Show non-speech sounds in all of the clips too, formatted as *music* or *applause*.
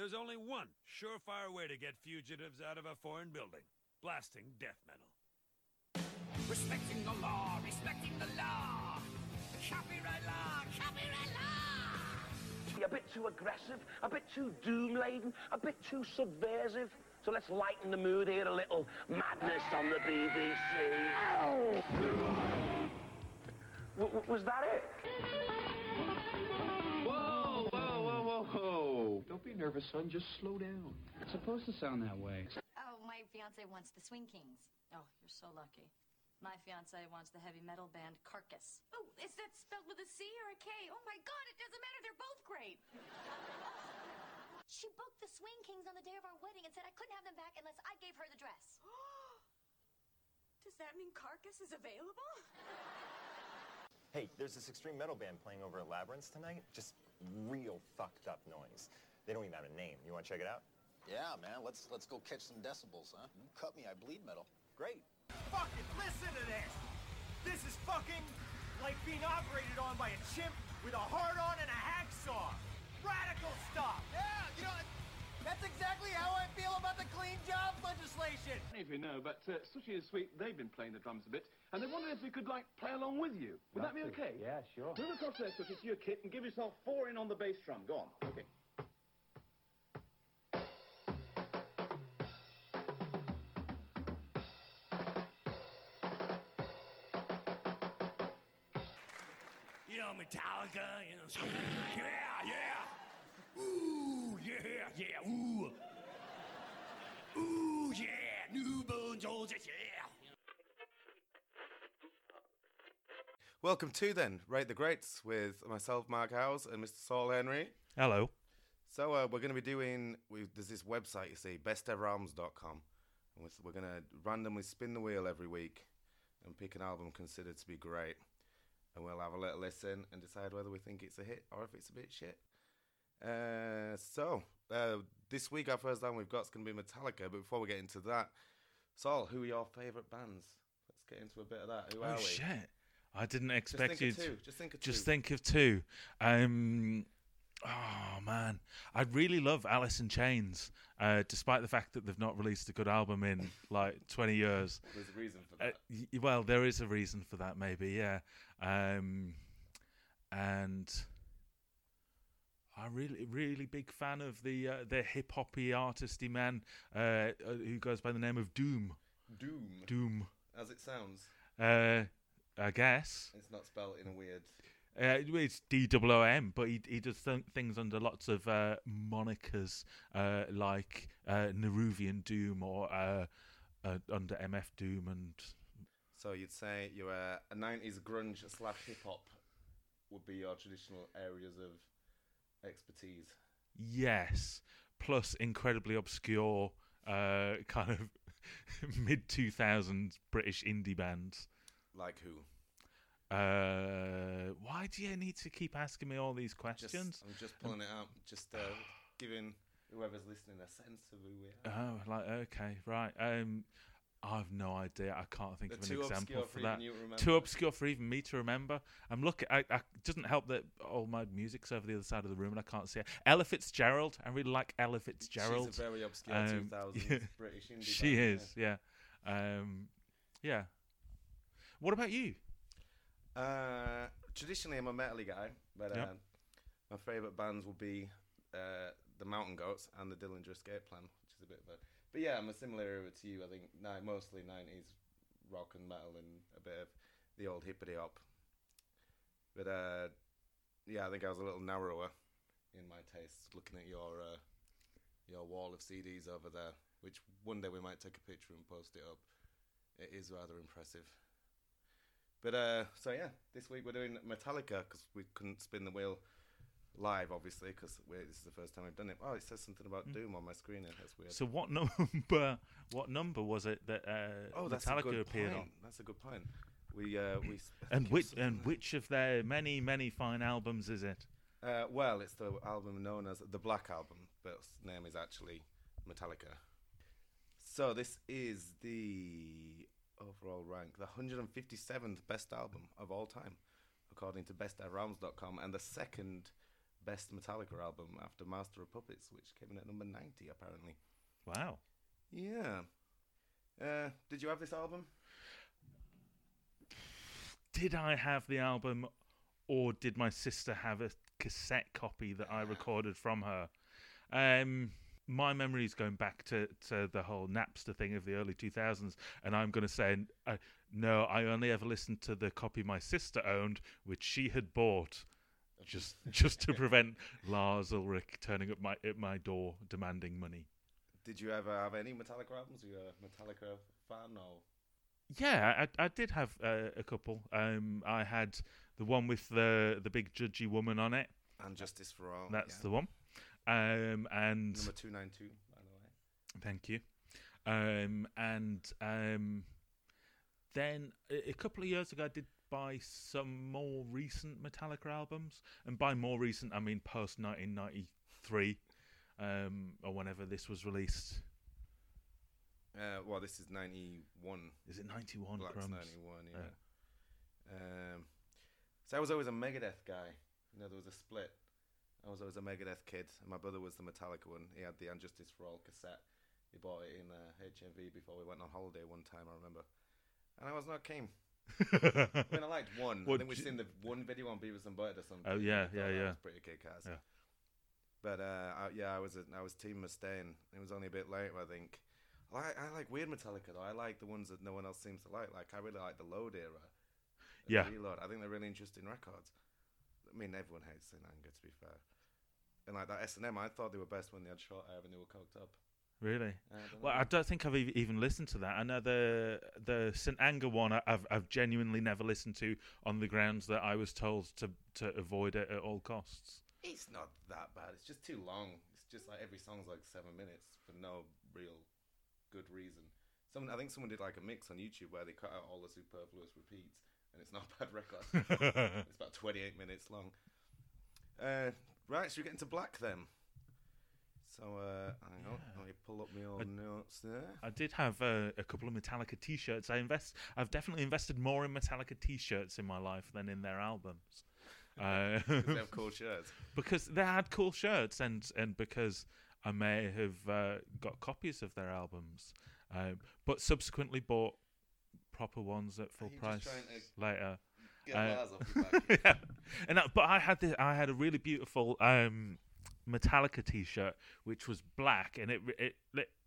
There's only one surefire way to get fugitives out of a foreign building blasting death metal. Respecting the law, respecting the law. Copyright law, copyright law. A bit too aggressive, a bit too doom laden, a bit too subversive. So let's lighten the mood here a little. Madness on the BBC. W- w- was that it? Whoa. Don't be nervous, son. Just slow down. It's supposed to sound that way. Oh, my fiance wants the Swing Kings. Oh, you're so lucky. My fiance wants the heavy metal band Carcass. Oh, is that spelled with a C or a K? Oh my god, it doesn't matter. They're both great. She booked the Swing Kings on the day of our wedding and said I couldn't have them back unless I gave her the dress. *gasps* Does that mean Carcass is available? *laughs* Hey, there's this extreme metal band playing over at Labyrinth tonight. Just real fucked up noise. They don't even have a name. You want to check it out? Yeah, man. Let's let's go catch some decibels, huh? You cut me, I bleed metal. Great. Fucking listen to this! This is fucking like being operated on by a chimp with a hard-on and a hacksaw. Radical stuff! Yeah, you know, that's exactly how I feel about the clean jobs legislation! I don't know if you know, but uh, Sushi and Sweet, they've been playing the drums a bit, and they wondered if we could, like, play along with you. Would that be okay? Yeah, sure. Move across there, Sushi, to your kit, and give yourself four in on the bass drum. Go on. Okay. You know, Metallica, you know, yeah, yeah. Ooh, yeah, yeah, ooh. Ooh, yeah, New Bon Jovi, yeah. Welcome to then Rate the Greats with myself, Mark Howes, and Mr. Saul Henry. Hello. So uh, we're going to be doing. We, there's this website you see, besteveralbums.com, and we're, we're going to randomly spin the wheel every week and pick an album considered to be great, and we'll have a little listen and decide whether we think it's a hit or if it's a bit shit. Uh, so uh, this week our first album we've got is going to be Metallica. But before we get into that, Saul, who are your favourite bands? Let's get into a bit of that. Who Oh are we? shit! I didn't expect you. to- Just think of two. Just think of two. Um, oh man, I really love Alice in Chains, uh, despite the fact that they've not released a good album in like twenty years. *laughs* There's a reason for Uh, that. y- well, there is a reason for that, maybe, yeah. Um, and I'm really, really big fan of the uh, the hip hoppy artisty man uh, uh, who goes by the name of Doom. Doom. Doom. As it sounds. Uh, I guess. It's not spelled in a weird. Uh, it's D O O M, but he he does th- things under lots of uh, monikers, uh, like uh, Nehruvian Doom or uh, uh, under MF Doom and So you'd say you're a, a 90s grunge slash hip hop would be your traditional areas of expertise. Yes, plus incredibly obscure uh, *laughs* kind of mid two thousands British indie bands. Like who? Uh, why do you need to keep asking me all these questions? Just, I'm just pulling it out, just uh, *sighs* giving whoever's listening a sense of who we are. Oh, like okay, right. Um, I've no idea. I can't think They're of an example for for that. even you to remember. Too obscure for even me to remember. I'm looking. I, I it doesn't help that all my music's over the other side of the room and I can't see it. Ella Fitzgerald. I really like Ella Fitzgerald. She's a very obscure Um, 2000s *laughs* yeah. British indie She band, is. Yeah. Um, yeah. What about you? Uh, traditionally, I'm a metally guy, but Yep. uh, my favourite bands will be uh, the Mountain Goats and the Dillinger Escape Plan, which is a bit of a. But yeah, I'm a similar era to you. I think mostly 90s rock and metal and a bit of the old hippity hop. But uh, yeah, I think I was a little narrower in my tastes, looking at your uh, your wall of CDs over there. Which one day we might take a picture and post it up. It is rather impressive. But uh, so yeah, this week we're doing Metallica because we couldn't spin the wheel live, obviously, because this is the first time we've done it. Oh, it says something about Mm. Doom on my screen. Here. That's weird. So what number? *laughs* What number was it that uh, oh, that's a Metallica good appeared point. on? That's a good point. We uh, we And which and which of their many many fine albums is it? Uh, well, it's the album known as the Black Album, but its name is actually Metallica. So this is the overall rank, the 157th best album of all time, according to besteveralbums.com, and the second best Metallica album after Master of Puppets, which came in at number 90, apparently. Wow. Yeah. Uh, did you have this album? Did I have the album, or did my sister have a cassette copy that I *sighs* recorded from her? Um, my memory is going back to, to the whole Napster thing of the early 2000s, and I'm going to say uh, no. I only ever listened to the copy my sister owned, which she had bought, just *laughs* just to prevent Lars Ulrich turning up my at my door demanding money. Did you ever have any Metallica albums? Were you a Metallica fan or? Yeah, I, I did have uh, a couple. Um, I had the one with the the big judgy woman on it. And Justice for All. That's yeah. the one. Um, and Number 292, by the way. Thank you. Um, and um, then a, couple of years ago, I did buy some more recent Metallica albums, and by more recent, I mean post 1993, um, or whenever this was released. Uh, well, this is 91. Is it 91? Black's crumbs? 91, yeah. Um, so I was always a Megadeth guy. You know, there was a split. I was always a Megadeth kid, and my brother was the Metallica one. He had the And Justice for All cassette. He bought it in uh, HMV before we went on holiday one time, I remember. And I was not keen. *laughs* I mean, I liked one. What I think we've seen the one video on Beavis and Butthead or something. Oh, yeah, yeah, that yeah. was pretty kick-ass. Yeah. But uh, I, yeah, I was a, I was Team Mustaine. It was only a bit late, I think. I like, I like weird Metallica though. I like the ones that no one else seems to like. Like I really like the Load era. Yeah. Reload. I think they're really interesting records. I mean, everyone hates Saint Anger, to be fair. And like that S and M, I thought they were best when they had short hair and they were coked up. Really? I well, know. I don't think I've ev- even listened to that. I know the the St Anger one. I've I've genuinely never listened to on the grounds that I was told to to avoid it at all costs. It's not that bad. It's just too long. It's just like every song's like seven minutes for no real good reason. Someone, I think someone did like a mix on YouTube where they cut out all the superfluous repeats, and it's not a bad record. *laughs* it's about 28 minutes long. Uh, right, should we get into Black then? So, uh, hang on, let me pull up my old notes there. I did have uh, a couple of Metallica T-shirts. I invest. I've definitely invested more in Metallica T-shirts in my life than in their albums. *laughs* Uh, they have *laughs* cool shirts. because they had cool shirts, and and because I may have uh, got copies of their albums, um, but subsequently bought proper ones at full price later. Uh, off your *laughs* back? yeah. and I, but I had this, I had a really beautiful um, Metallica T-shirt which was black, and it it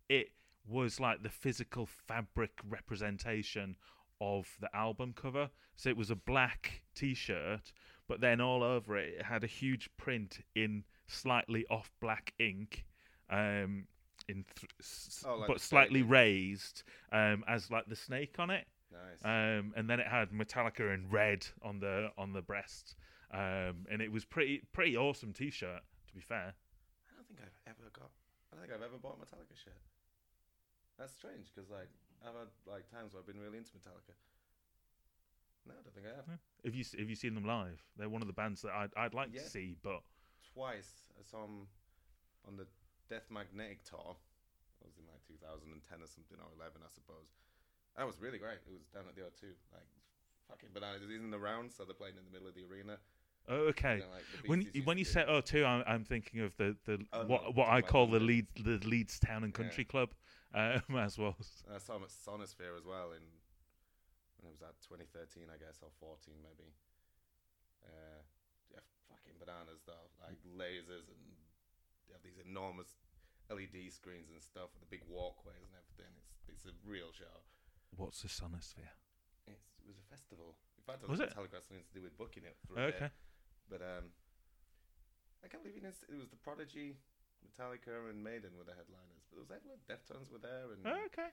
it, was like the physical fabric representation of the album cover. So it was a black T-shirt, but then all over it, it had a huge print in slightly off black ink. Um, in th- Oh, like but slightly snake. raised um, as like the snake on it. Nice. Um, and then it had Metallica in red on the on the breast, um, and it was pretty pretty awesome T-shirt. To be fair, I don't think I've ever got. I don't think I've ever bought a Metallica shirt. That's strange because like I've had like times where I've been really into Metallica. No, I don't think I have. have you have you seen them live? They're one of the bands that I'd I'd like Yeah. to see, but Twice I saw them on the Death Magnetic tour. It was in like 2010 or something or 11, I suppose. That was really great. It was down at the O2, like fucking bananas. It was in the round, so they're playing in the middle of the arena. Oh, okay. You know, like when used when you do. say oh two, I'm, I'm thinking of the the Oh, what what I call the Leeds the Leeds Town and Yeah. Country Club, *laughs* um, as well. And I saw him at Sonisphere as well in when it was at 2013, I guess, or 14 maybe. Uh, yeah, fucking bananas though, like lasers and they have these enormous LED screens and stuff, and the big walkways and everything. It's it's a real show. What's the Sonisphere? It's, it was a festival. In fact, Was was it? Had something to do with booking it for a Okay. Bit. But um, I can't believe it is- it was the Prodigy, Metallica, and Maiden were the headliners. But there was everyone. Deftones were there, and Oh, okay.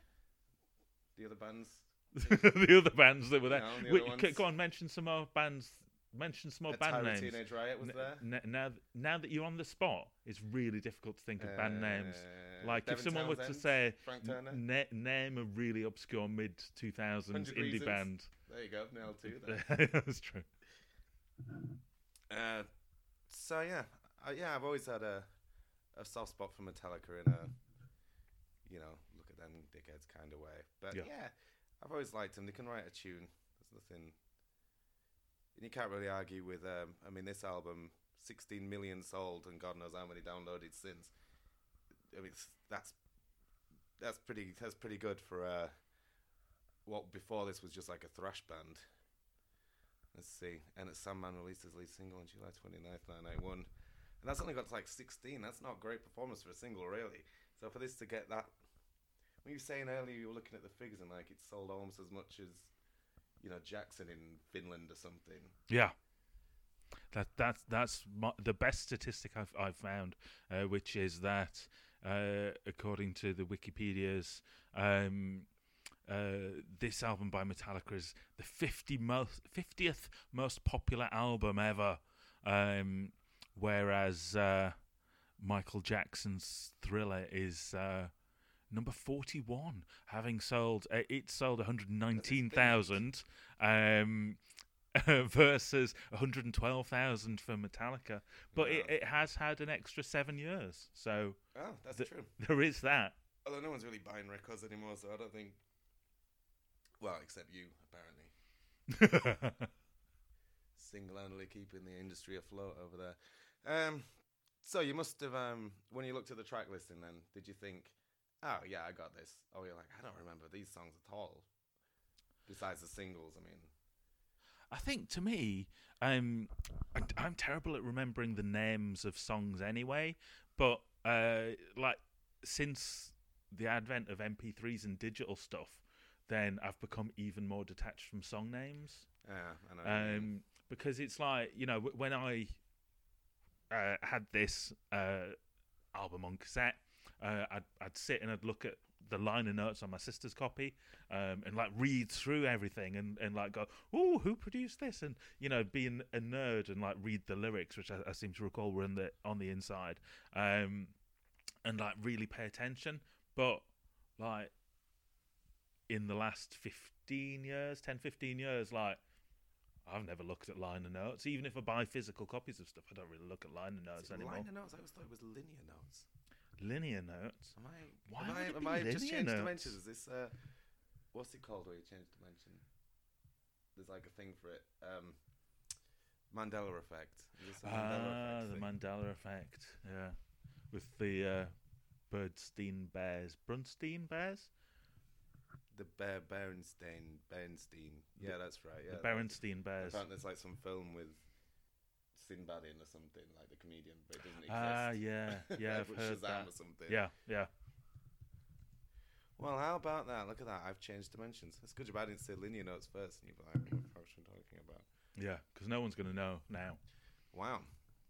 the other bands. *laughs* the other bands that were there. You know, the Wait, other c- go on, mention some more bands. Mention some more band names. Teenage Riot was N- there. n- now, th- now that you're on the spot, it's really difficult to think of band names. Uh, Like if Devin someone were to say, Frank n- Turner. na- name a really obscure mid 2000s indie Reasons. band. There you go, nailed two. *laughs* That's true. Uh, so yeah, uh, yeah, I've always had a a soft spot for Metallica in a you know look at them dickheads kind of way. But Yeah. yeah. I've always liked them. They can write a tune. There's nothing. And you can't really argue with. Um, I mean, this album 16 million sold, and God knows how many downloaded since. I mean, that's that's pretty that's pretty good for uh, what before this was just like a thrash band. Let's see. And it's Sandman released his lead single on July 29th, 1991. And that's only got to like 16. That's not a great performance for a single, really. So for this to get that. When you were saying earlier you were looking at the figures and like it sold almost as much as, you know, Jackson in Finland or something. Yeah. That that's that's my, the best statistic I've I've found, uh, which is that uh, according to the Wikipedia's, um, uh, this album by Metallica is the 50 most, 50th most popular album ever, um, whereas uh, Michael Jackson's Thriller is uh, number 41, having sold uh, it sold 119,000 um, *laughs* versus 112,000 for Metallica, but it, it has had an extra seven years. So Oh, that's th- true. There is that. Although no one's really buying records anymore, so I don't think. Well, except you, apparently. *laughs* Single-handedly keeping the industry afloat over there. Um, so you must have, um, when you looked at the track listing, then did you think, "Oh yeah, I got this"? Oh, you're like, I don't remember these songs at all. Besides the singles, I mean. I think to me, um, I, I'm terrible at remembering the names of songs anyway. But uh, like since the advent of MP3s and digital stuff, then I've become even more detached from song names. Yeah, I know. what you mean. Um, because it's like you know w- when I uh, had this uh, album on cassette, uh, I'd I'd sit and I'd look at the liner notes on my sister's copy, um, and like read through everything and, and like go, oh, who produced this? And you know, being a nerd and like read the lyrics, which I, I seem to recall were in the on the inside, um, and like really pay attention. But like in the last 15 years, 10, 15 years, like I've never looked at liner notes. Even if I buy physical copies of stuff, I don't really look at liner notes Is it anymore. liner notes? I always thought it was linear notes. Linear notes. Am I? Why am I, am I just changed notes? dimensions? Is this uh, what's it called where you change dimension? There's like a thing for it. Um, Mandela effect. Is this a Mandela Ah, effect the? Mandela effect. Yeah, with the uh, Birdstein Bears, Brunstein Bears, The Bear Bernstein Bernstein. Yeah, that's right. Yeah, the Berenstein Bears. Apparently, there's like some film with Sinbad in or something, like the comedian, but it doesn't exist. Ah, yeah, *laughs* yeah, I've heard Shazam that. or something. Yeah, yeah. Well, how about that? Look at that. I've changed dimensions. It's good job I didn't say linear notes first, and you'd be like, what the fuck's she talking about? Yeah, because no one's going to know now. Wow.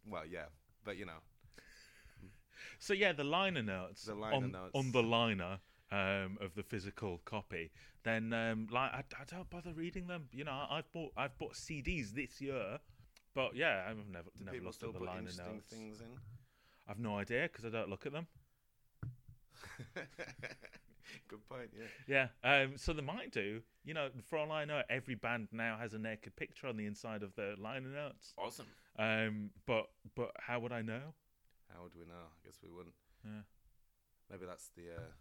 Well, yeah, but you know, *laughs* So yeah, the liner notes, The liner on, notes. on the liner um, of the physical copy. Then um, like I, I don't bother reading them. You know, I've bought I've bought CDs this year, but yeah, I've never do never looked at the liner notes. things in? I've no idea because I don't look at them. *laughs* Good point. Yeah. Yeah. Um, so they might do. You know, for all I know, every band now has a naked picture on the inside of the liner notes. Awesome. Um, but but how would I know? How would we know? I guess we wouldn't. Yeah. Maybe that's the uh,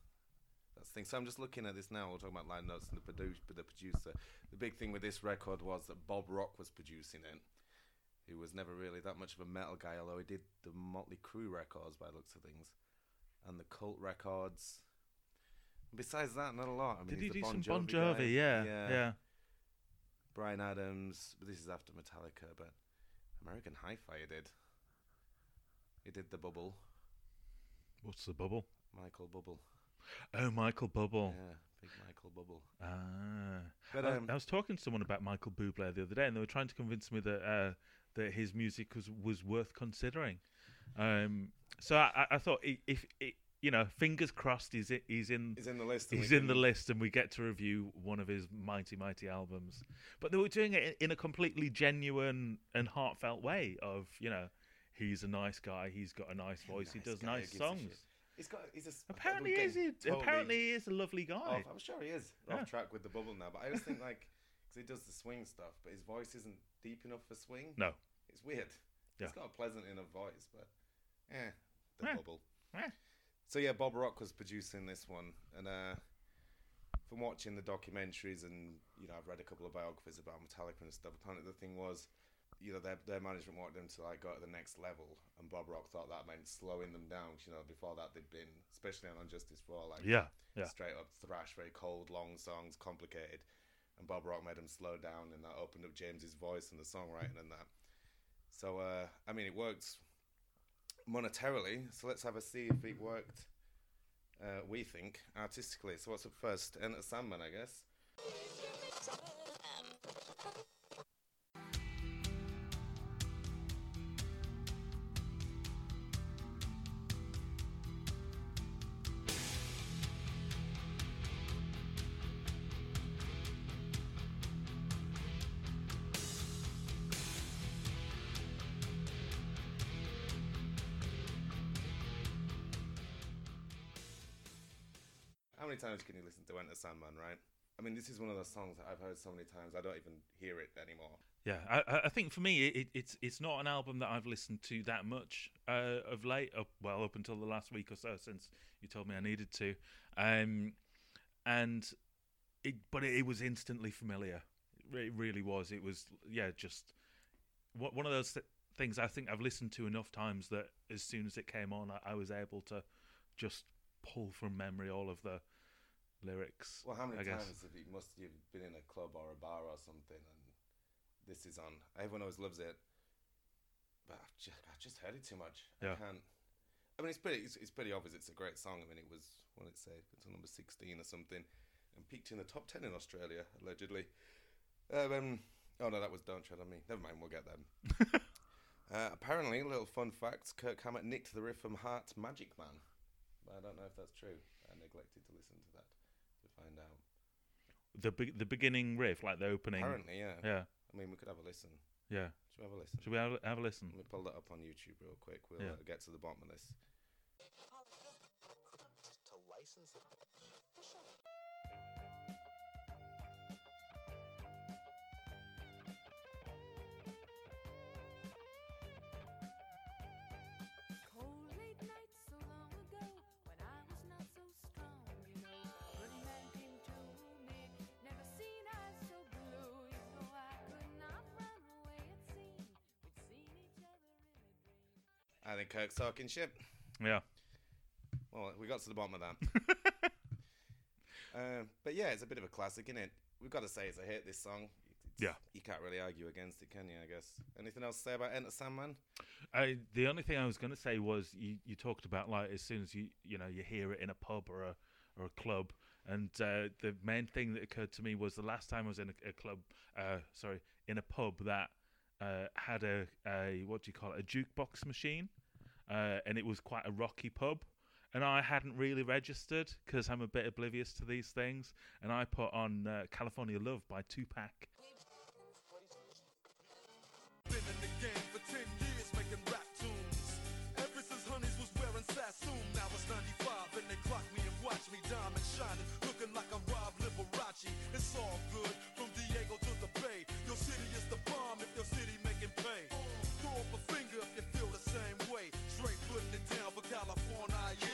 that's the thing. So I'm just looking at this now. We're talking about line notes and the produ- the producer. The big thing with this record was that Bob Rock was producing it. He was never really that much of a metal guy, although he did the Motley Crue records by the looks of things, and the Cult records. Besides that, not a lot. I mean, Did he do bon some Bon Jovi Jovi? guy. Yeah, yeah. Bryan Adams, but this is after Metallica. But American Hi-Fi, he did. He did the Bubble. What's the bubble? Michael Bubble. Oh, Michael Bubble. Yeah, big Michael Bubble. Ah. But, I, um, I was talking to someone about Michael Bublé the other day, and they were trying to convince me that uh, that his music was was worth considering. Um, so I, I- thought if, you know, fingers crossed, he's he's in He's in the list He's in the list, and we get to review one of his mighty mighty albums. But they were doing it in a completely genuine and heartfelt way. Of you know, he's a nice guy. He's got a nice voice. he does nice songs. He's got. He's a. Apparently, is he? totally Apparently, he is a lovely guy. Off, I'm sure he is Yeah. off track with the bubble now, but I just think like because he does the swing stuff, but his voice isn't deep enough for swing. No. it's weird. Yeah. He's got a pleasant enough voice, but eh, the Eh. bubble. Eh. So yeah, Bob Rock was producing this one, and uh, from watching the documentaries and you know I've read a couple of biographies about Metallica and stuff. Apparently, the thing was you know, their their management wanted them to like go to the next level, and Bob Rock thought that meant slowing them down. You know, before that they'd been, especially on And Justice for like Yeah, yeah. straight up thrash, very cold, long songs, complicated. And Bob Rock made them slow down, and that opened up James's voice and the songwriting and that. So, uh, I mean, it worked monetarily. So let's have a see if it worked. Uh, we think artistically. So what's up first? Enter Sandman, I guess. Many times can you listen to Enter Sandman, right? I mean, this is one of those songs that I've heard so many times I don't even hear it anymore. Yeah, I, I- think for me, it, it's it's not an album that I've listened to that much uh, of late. Well, up until the last week or so, since you told me I needed to, um, and it, but it, it was instantly familiar. It re- really was. It was, yeah, just one one of those th- things. I think I've listened to enough times that as soon as it came on, I, I was able to just pull from memory all of the lyrics. Well, how many I guess. times have you must you've been in a club or a bar or something, and this is on? Everyone always loves it, but I've just, I've just heard it too much. Yeah. I can't. I mean, it's pretty. It's, it's pretty obvious. It's a great song. I mean, it was what did it say? It's on number sixteen or something, and peaked in the top ten in Australia allegedly. Um, oh no, that was "Don't Tread on Me." Never mind, we'll get them. *laughs* uh, apparently, a little fun fact: Kirk Hammett nicked the riff from Heart's Magic Man. But I don't know if that's true. I neglected to listen to that find out. The be- the beginning riff, like the opening. Apparently, yeah. Yeah. I mean, we could have a listen. Yeah. Should we have a listen? Should we have, a- have a listen? Let me pull that up on YouTube real quick. We'll Yeah. uh, get to the bottom of this. I think Kirk's talking shit. Yeah. Well, we got to the bottom of that. *laughs* um, but yeah, it's a bit of a classic, is it? We've got to say it's a hit. This song. It's- Yeah. You can't really argue against it, can you? I guess. Anything else to say about Enter Sandman? I, the only thing I was going to say was you, you talked about like as soon as you you know you hear it in a pub or a or a club, and uh, the main thing that occurred to me was the last time I was in a, a club, uh, sorry, in a pub that uh, had a, a what do you call it, a jukebox machine, uh, and it was quite a rocky pub. And I hadn't really registered because I'm a bit oblivious to these things. And I put on uh, California Love by Tupac. Been in the game for 10 years making rap tunes. Ever since Honeys was wearing Sassoon, now it's 95 and the bomb if your city making pay. Throw up a finger if you feel the same way. Straight putting it down for California, yeah.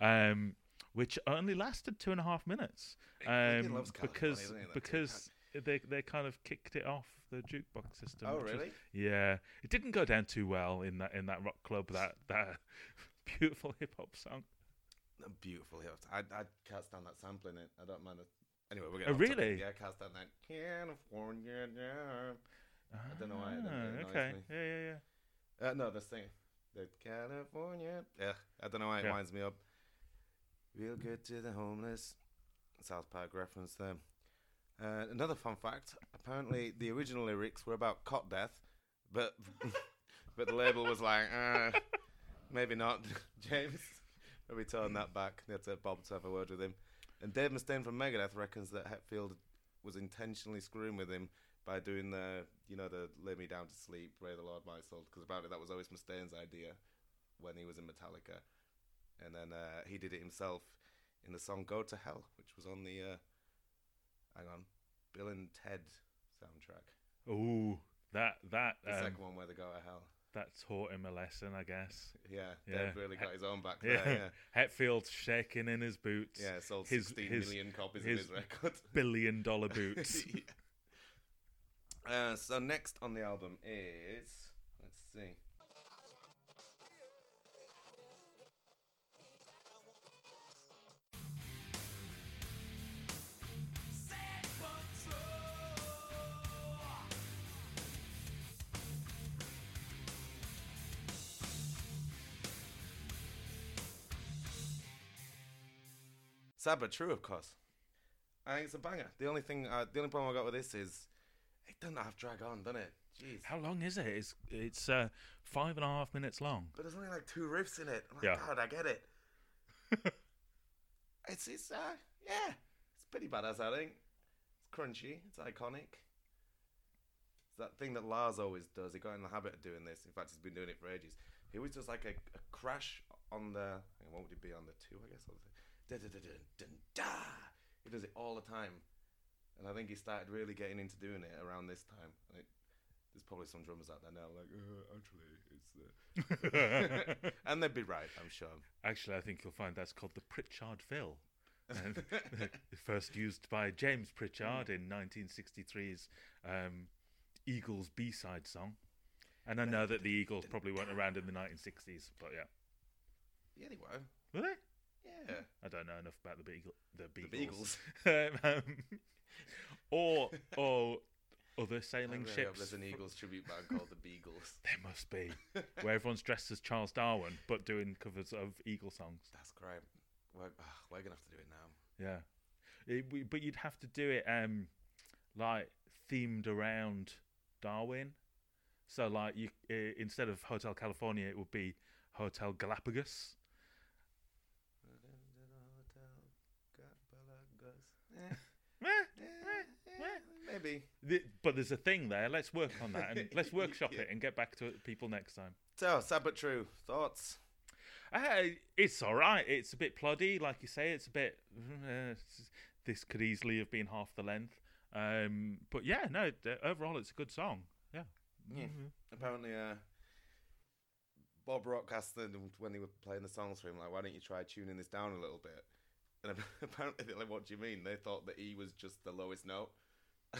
Yeah. um, which only lasted two and a half minutes. Um, loves because doesn't he, that because they they kind of kicked it off the jukebox system. Oh, which was- really? yeah, it didn't go down too well in that in that rock club. That that *laughs* beautiful hip hop song. A beautiful hit. I, I can't stand that sampling it. I don't mind it. Anyway, we're Oh, getting off topic. really? Yeah, I can't stand that. California, yeah. I don't know why. It, Ah, okay. me. Yeah, yeah, yeah. Uh, no, the thing. The California. Yeah, I don't know why it Yeah. winds me up. Real good to the homeless. South Park reference there. Uh, another fun fact: apparently, the original lyrics were about cot death, but *laughs* but the label was like, uh, maybe not. *laughs* James, maybe turn that back. They had to Bob to have a word with him. And Dave Mustaine from Megadeth reckons that Hetfield was intentionally screwing with him by doing the, you know, the "Lay Me Down to Sleep," "Pray the Lord My Soul," because apparently that was always Mustaine's idea when he was in Metallica, and then uh, he did it himself in the song "Go to Hell," which was on the, uh, hang on, Bill and Ted soundtrack. Ooh, that that The um, second one where they go to hell. That taught him a lesson, I guess. Yeah, yeah. Dave really got his own back Yeah, there, *laughs* Hetfield shaking in his boots. Yeah, sold 16 million copies of his record. *laughs* Billion dollar boots. *laughs* Yeah. Uh, so next on the album is let's see. Sad but true, of course. I think it's a banger. The only thing, uh, the only problem I got with this is it doesn't have drag on, doesn't it? Jeez. How long is it? It's it's uh, five and a half minutes long. But there's only like two riffs in it. I'm like, Yeah. God, I get it. *laughs* it's it's uh yeah, it's pretty badass. I think it's crunchy. It's iconic. It's that thing that Lars always does. He got in the habit of doing this. In fact, he's been doing it for ages. He always does like a, a crash on the. What would it be on the two? I guess. Or the, da, da, da, da, da, da. He does it all the time, and I think he started really getting into doing it around this time. Like, there's probably some drummers out there now like, uh, actually, it's. Uh... *laughs* and they'd be right, I'm sure. Actually, I think you'll find that's called the Pritchard fill. *laughs* *laughs* First used by James Pritchard in 1963's um, Eagles B-side song. And I know that the Eagles probably weren't around in the 1960s, but yeah. Yeah, they were. Were they? Yeah. I don't know enough about the Beagle, the The Beagles. *laughs* um, or or other sailing really ships. There's an Eagles tribute band called the Beagles. *laughs* There must be, *laughs* where everyone's dressed as Charles Darwin but doing covers of Eagle songs. That's great. We're, ah, we're gonna have to do it now. Yeah, It- we- but you'd have to do it um like themed around Darwin. So like you uh, instead of Hotel California, it would be Hotel Galapagos. Maybe. The- but there's a thing there. Let's work on that and let's *laughs* workshop Yeah. it and get back to people next time. So, sad but true. Thoughts? Uh, it's all right. It's a bit ploddy, like you say. It's a bit. Uh, this could easily have been half the length. Um, but yeah, no. Overall, it's a good song. Yeah. Yeah. Mhm. Apparently, uh, Bob Rock asked them when they were playing the songs for him, like, why don't you try tuning this down a little bit? And *laughs* apparently, they're like, what do you mean? They thought that E was just the lowest note.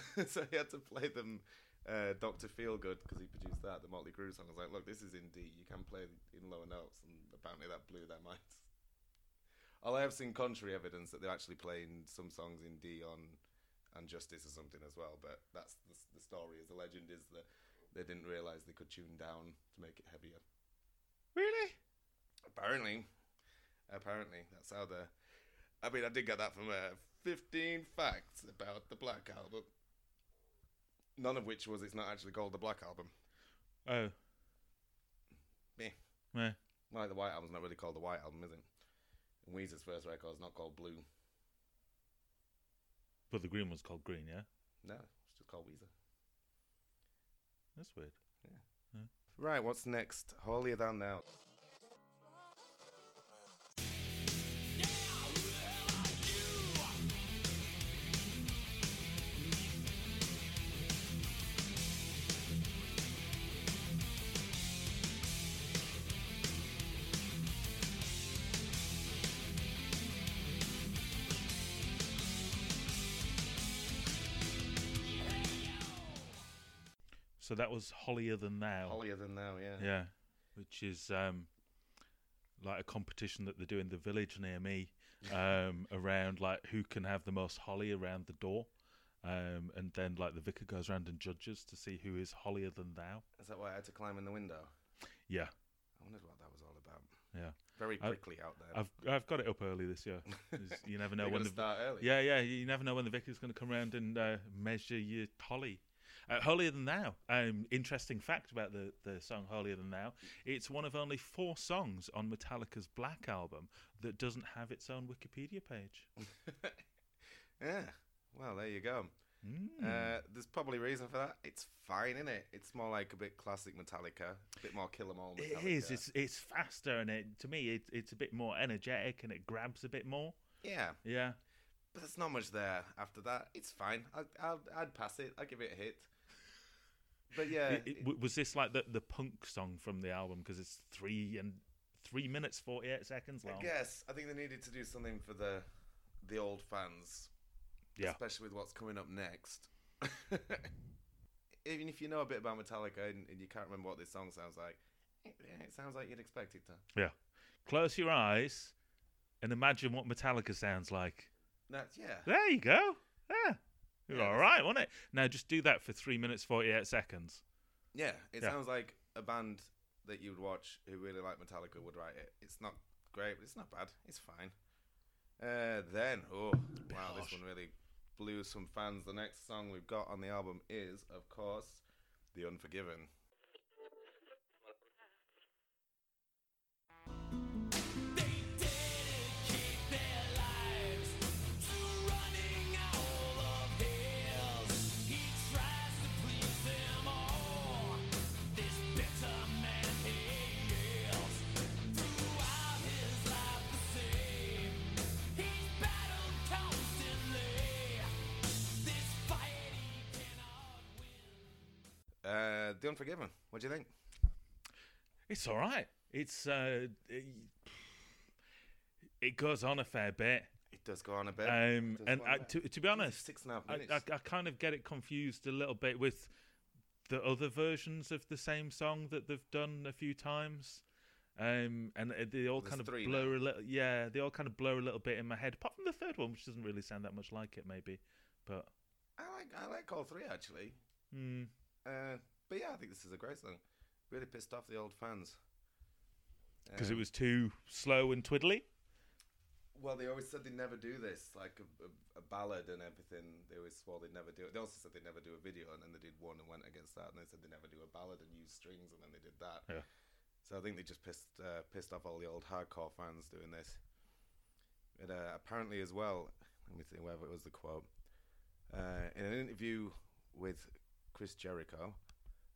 *laughs* so he had to play them uh, Dr. Feelgood because he produced that, the Motley Crue song. I was like, look, this is in D. You can play in lower notes. And apparently, that blew their minds. Although I have seen contrary evidence that they're actually playing some songs in D on and Justice or something as well. But that's the, the story. Is the legend is that they didn't realize they could tune down to make it heavier. Really? Apparently, apparently that's how the. I mean, I did get that from uh, 15 facts about the Black Album. None of which was it's not actually called the Black Album. Oh. Meh. Meh. Like the White Album's not really called the White Album, is it? And Weezer's first record's not called Blue. But the green one's called Green, yeah? No, it's just called Weezer. That's weird. Yeah. Right, what's next? Holier Than Thou. So that was Holier Than Thou. Holier Than Thou, yeah. Yeah. Which is um, like a competition that they do in the village near me um, *laughs* around like who can have the most holly around the door. Um, and then like the vicar goes around and judges to see who is holier than thou. Is that why I had to climb in the window? Yeah. I wondered what that was all about. Yeah. Very I- out there. I've I've got it up early this year. You never *laughs* know when the start early? Yeah, yeah. You never know when the vicar's going to come around and uh, measure your holly. Uh, Holier Than Thou. Um, interesting fact about the, the song Holier Than Thou. It's one of only four songs on Metallica's Black album that doesn't have its own Wikipedia page. *laughs* Yeah. Well, there you go. Mm. Uh, there's probably a reason for that. It's fine, isn't it? It's more like a bit classic Metallica, a bit more Kill 'Em All Metallica. It is. It's it's faster and it to me it, it's a bit more energetic and it grabs a bit more. Yeah. Yeah. But there's not much there after that. It's fine. I'd, I'd, I'd pass it. I'd give it a hit. But yeah, It- it- was this like the the punk song from the album because it's three and three minutes forty eight seconds long? I guess I think they needed to do something for the the old fans, Yeah. especially with what's coming up next. *laughs* Even if you know a bit about Metallica and, and you can't remember what this song sounds like, it, it sounds like you'd expect it to. Yeah. Close your eyes and imagine what Metallica sounds like. That's yeah. There you go. Yeah. You're Yeah, all right, wasn't it? Now just do that for three minutes forty eight seconds. Yeah, it Yeah. sounds like a band that you would watch who really like Metallica would write it. It's not great, but it's not bad. It's fine. Uh, then, oh wow, this one really blew some fans. The next song we've got on the album is, of course, "The Unforgiven." Uh, "The Unforgiven." What do you think? It's all right. It's uh, it, it goes on a fair bit. It does go on a bit. Um, and I, to, to be honest, six and a half I, minutes. I, I kind of get it confused a little bit with the other versions of the same song that they've done a few times. Um, and they all There's kind of blur now. a little. Yeah, they all kind of blur a little bit in my head. Apart from the third one, which doesn't really sound that much like it, maybe. But I like I like all three actually. hmm. Uh, but yeah, I think this is a great song. Really pissed off the old fans. because it Um, was too slow and twiddly. Well, they always said they'd never do this, like a, a, a ballad and everything. They always swore they'd never do it. They also said they'd never do a video, and then they did one and went against that. And they said they'd never do a ballad and use strings, and then they did that. Yeah. So I think they just pissed uh, pissed off all the old hardcore fans doing this. But uh, apparently, as well, let me think whether it was the quote. Uh, in an interview with Chris Jericho,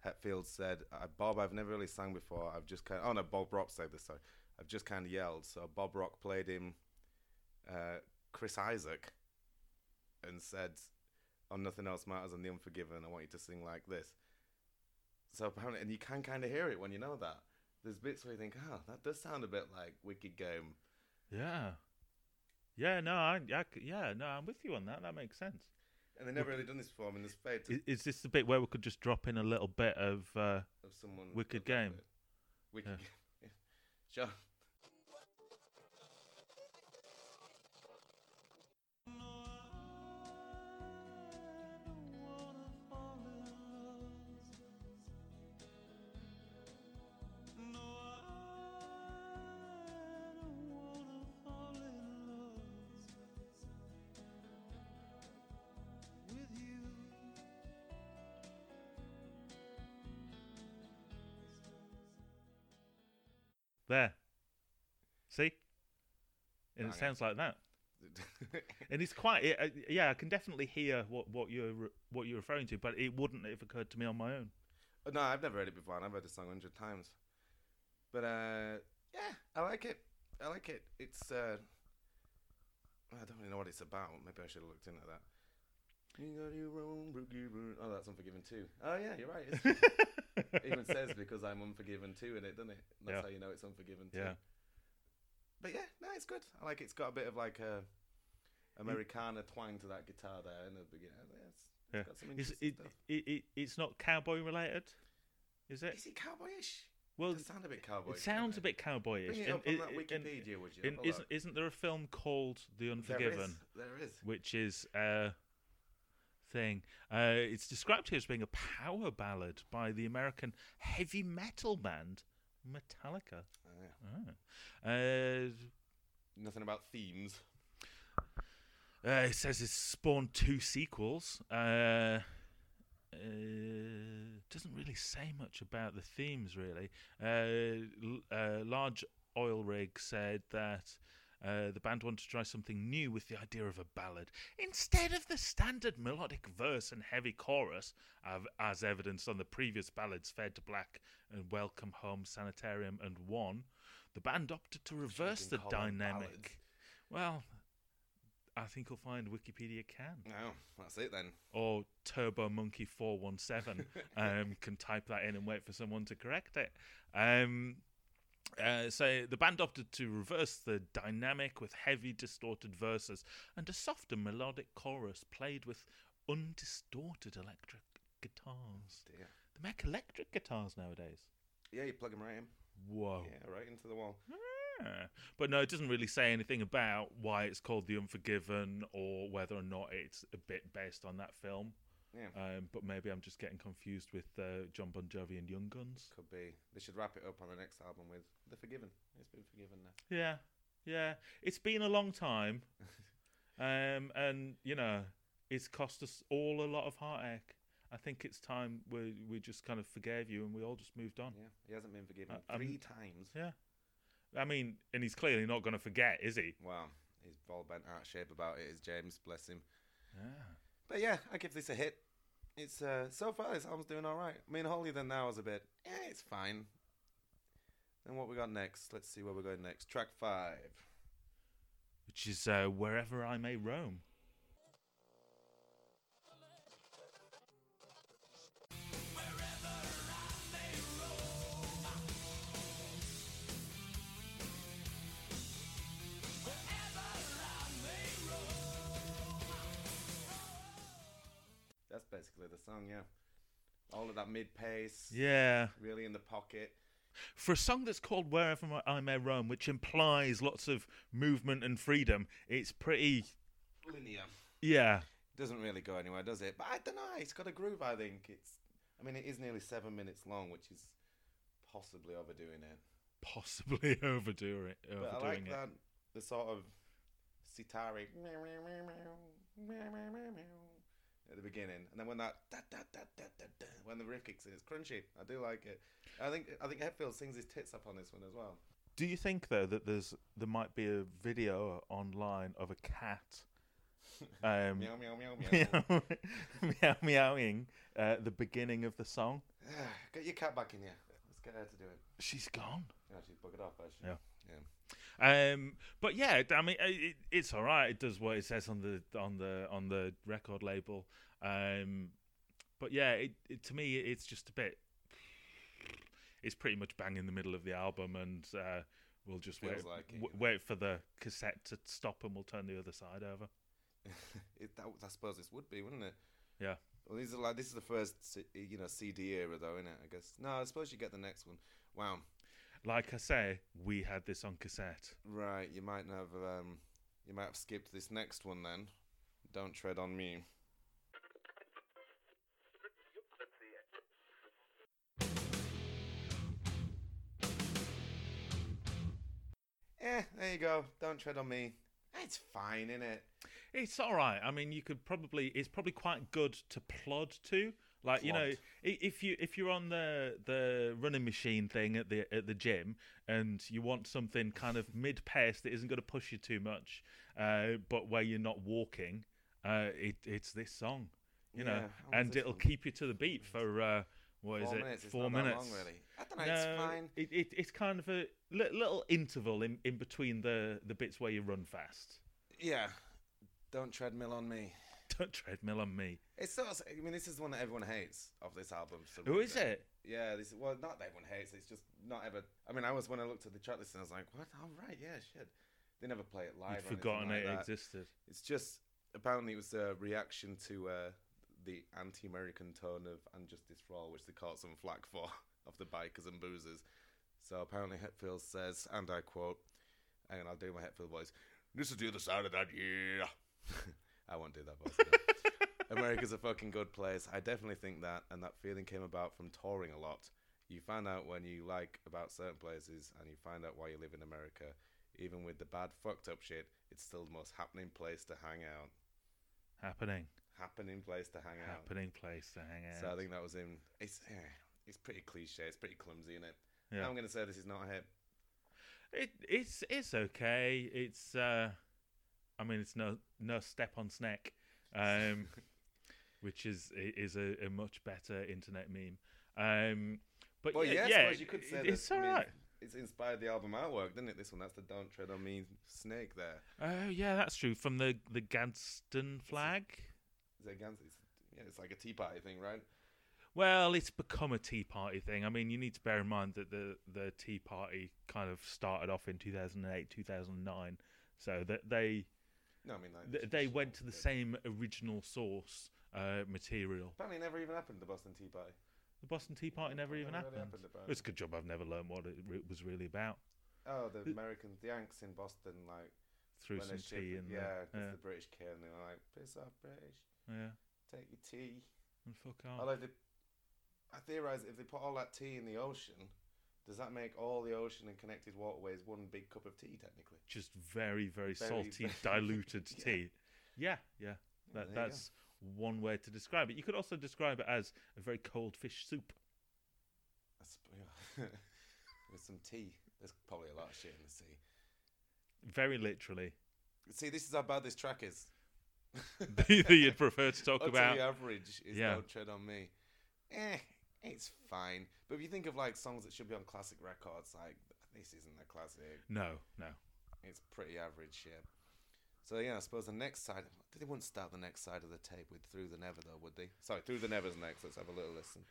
Hetfield said, uh, "Bob, I've never really sang before. I've just kind of, oh no, Bob Rock said this. Sorry, I've just kind of yelled. So Bob Rock played him uh, Chris Isaak and said, "On Nothing Else Matters and The Unforgiven, I want you to sing like this." So apparently, and you can kind of hear it when you know that. There's bits where you think, "Oh, that does sound a bit like Wicked Game." Yeah. Yeah, no, I yeah, no, I'm with you on that. That makes sense. And they've never really done this before. I mean, there's fade to Is, is this the bit where we could just drop in a little bit of uh, of someone Wicked Game? Wicked. Yeah. *laughs* Sure. See? And it Bang it. sounds like that. *laughs* And it's quite, it, uh, yeah, I can definitely hear what, what you're re- what you're referring to, but it wouldn't have occurred to me on my own. Uh, No, I've never heard it before, and I've heard the song a hundred times. But uh, yeah, I like it. I like it. It's uh, I don't really know what it's about. Maybe I should have looked into that. You got your own forgiven. Oh, that's Unforgiven too. Oh yeah, you're right. *laughs* It even says because I'm Unforgiven too in it, doesn't it? That's Yeah. how you know it's Unforgiven too. Yeah. But yeah, no, it's good. I like it. It's got a bit of like a Americana twang to that guitar there in the beginning. Yeah, it's, it's Yeah. got some interesting it, stuff. it, it, it's not cowboy related, is it? Is it cowboyish? Well, it does sound a bit cowboyish. It sounds a bit cowboyish. Bring it And up on it- that it- and- Wikipedia, would you? And, isn't, isn't there a film called The There is, Unforgiven? there is. Which is a thing. Uh, it's described here as being a power ballad by the American heavy metal band Metallica. Oh, yeah. Ah. Uh, Nothing about themes. Uh, it says it's spawned two sequels. Uh, uh, doesn't really say much about the themes, really. Uh, l- uh, Large Oil Rig said that uh, the band wanted to try something new with the idea of a ballad. Instead of the standard melodic verse and heavy chorus, as evidenced on the previous ballads Fade to Black and Welcome Home Sanitarium and One, the band opted to reverse the can call them dynamic. Well, I think you'll find Wikipedia can. No, that's it then. Or Turbo Monkey four one seven *laughs* um can type that in and wait for someone to correct it. Um, uh, so the band opted to reverse the dynamic with heavy distorted verses and a softer melodic chorus played with undistorted electric guitars. Dear. They make electric guitars nowadays. Yeah, you plug them right in. Whoa. Yeah, right into the wall. Yeah. But no, it doesn't really say anything about why it's called The Unforgiven or whether or not it's a bit based on that film. Yeah. Um, but maybe I'm just getting confused with uh, Jon Bon Jovi and Young Guns. Could be. They should wrap it up on the next album with The Forgiven. It's been forgiven now. Yeah, yeah. It's been a long time, *laughs* um, and you know, it's cost us all a lot of heartache. I think it's time we we just kind of forgave you and we all just moved on. Yeah, he hasn't been forgiven Uh, um, three times. Yeah. I mean, and he's clearly not going to forget, is he? Wow, he's all bent out of shape about it. Is James, bless him. Yeah. But yeah, I give this a hit. It's uh, so far this album's doing all right. I mean, Holier Than Thou was a bit. Yeah, it's fine. Then what we got next? Let's see where we're going next. Track five. Which is uh, wherever I may roam. Basically the song, yeah. All of that mid pace. Yeah. Really in the pocket. For a song that's called Wherever I May Roam, which implies lots of movement and freedom, it's pretty. Linear. Yeah. Doesn't really go anywhere, does it? But I don't know. It's got a groove. I think it's. I mean, it is nearly seven minutes long, which is possibly overdoing it. Possibly overdoing it. But I like it. that the sort of sitari at the beginning, and then when that da, da, da, da, da, da, when the riff kicks in, it's crunchy. I do like it. I think I think Hetfield sings his tits up on this one as well. Do you think though that there's there might be a video online of a cat *laughs* um, Meow, meow, meow, meow meow meowing uh, the beginning of the song? *sighs* Get your cat back in here. Let's get her to do it. She's gone. Yeah, she's buggered off. Actually. Yeah. Yeah. Um, but yeah, I mean, it, it's all right. It does what it says on the on the on the record label. Um, but yeah, it, it, to me, it's just a bit. It's pretty much bang in the middle of the album, and uh, we'll just wait, like it, w- wait for the cassette to stop, and we'll turn the other side over. *laughs* it, that, I suppose this would be, wouldn't it? Yeah. Well, these are like this is the first you know CD era though, isn't it? I guess. No, I suppose you get the next one. Wow. Like I say, we had this on cassette. Right. You might have um, you might have skipped this next one then. Don't tread on me. Eh, there you go. Don't tread on me. It's fine, isn't it? It's all right. I mean, you could probably. It's probably quite good to plod to. Like you know, if you if you're on the the running machine thing at the at the gym and you want something kind of mid pace that isn't going to push you too much, uh, but where you're not walking, uh, it it's this song, you Yeah, know, and it'll one? keep you to the beat for uh, what is Four it? minutes, it's Four that minutes. long, really. I don't know, it's fine. It, it, it's kind of a li- little interval in, in between the the bits where you run fast. Yeah. Don't treadmill on me. Don't treadmill on me. It's sort of, I mean, this is the one that everyone hates of this album. Who is it? Yeah, this well, not that everyone hates. It's just not ever. I mean, I was when I looked at the track list and I was like, what? Oh right, yeah, shit. They never play it live. You'd forgotten like it that. existed. It's just apparently it was a reaction to uh, the anti-American tone of "And Justice for All," which they caught some flack for *laughs* of the bikers and boozers. So apparently Hetfield says, and I quote, and I'll do my Hetfield voice. This is the other side of that, yeah. *laughs* I won't do that voice. *laughs* America's a fucking good place. I definitely think that, and that feeling came about from touring a lot. You find out when you like about certain places, and you find out why you live in America. Even with the bad, fucked up shit, it's still the most happening place to hang out. Happening. Happening place to hang out. Happening place to hang out. So I think that was in. It's yeah, it's pretty cliche. It's pretty clumsy, isn't it? Yeah. I'm gonna say this is not a hit. It it's it's okay. It's uh, I mean, it's no no step on snack, um, *laughs* which is is a, a much better internet meme. Um, but Well, yeah, yeah, you could say it's all right. it's inspired the album artwork, didn't it? This one, that's the "Don't Tread on Me" snake there. Oh yeah, that's true. From the the Gadsden flag. Is it against? It's, yeah, it's like a tea party thing, right? Well, it's become a Tea Party thing. I mean, you need to bear in mind that the the Tea Party kind of started off in 2008, 2009. So that they No, I mean like th- they went to the same original source uh, material. Apparently, it never even happened. The Boston Tea Party. The Boston Tea Party never even Never really happened. happened. It's a good job I've never learned what it re- was really about. Oh, the Americans, the Yanks in Boston, like Threw some tea in Yeah, there. 'cause Yeah. the British came and they were like, "Piss off, British! Yeah. Take your tea." And fuck off. Although they, I theorise if they put all that tea in the ocean, does that make all the ocean and connected waterways one big cup of tea technically? Just very, very, Very, salty, *laughs* diluted Yeah. tea. Yeah, yeah. there That, that's one way to describe it. You could also describe it as a very cold fish soup. *laughs* With some tea. There's probably a lot of shit in the sea. Very literally. See, this is how bad this track is. *laughs* that you'd *laughs* prefer to talk Utterly about. average is Yeah. Don't Tread on Me. Eh, it's fine. But if you think of like songs that should be on classic records, like this isn't a classic. No, no. It's pretty average shit. So yeah, I suppose the next side. They wouldn't start the next side of the tape with "Through the Never," though, would they? Sorry, "Through the Never's" next. Let's have a little listen.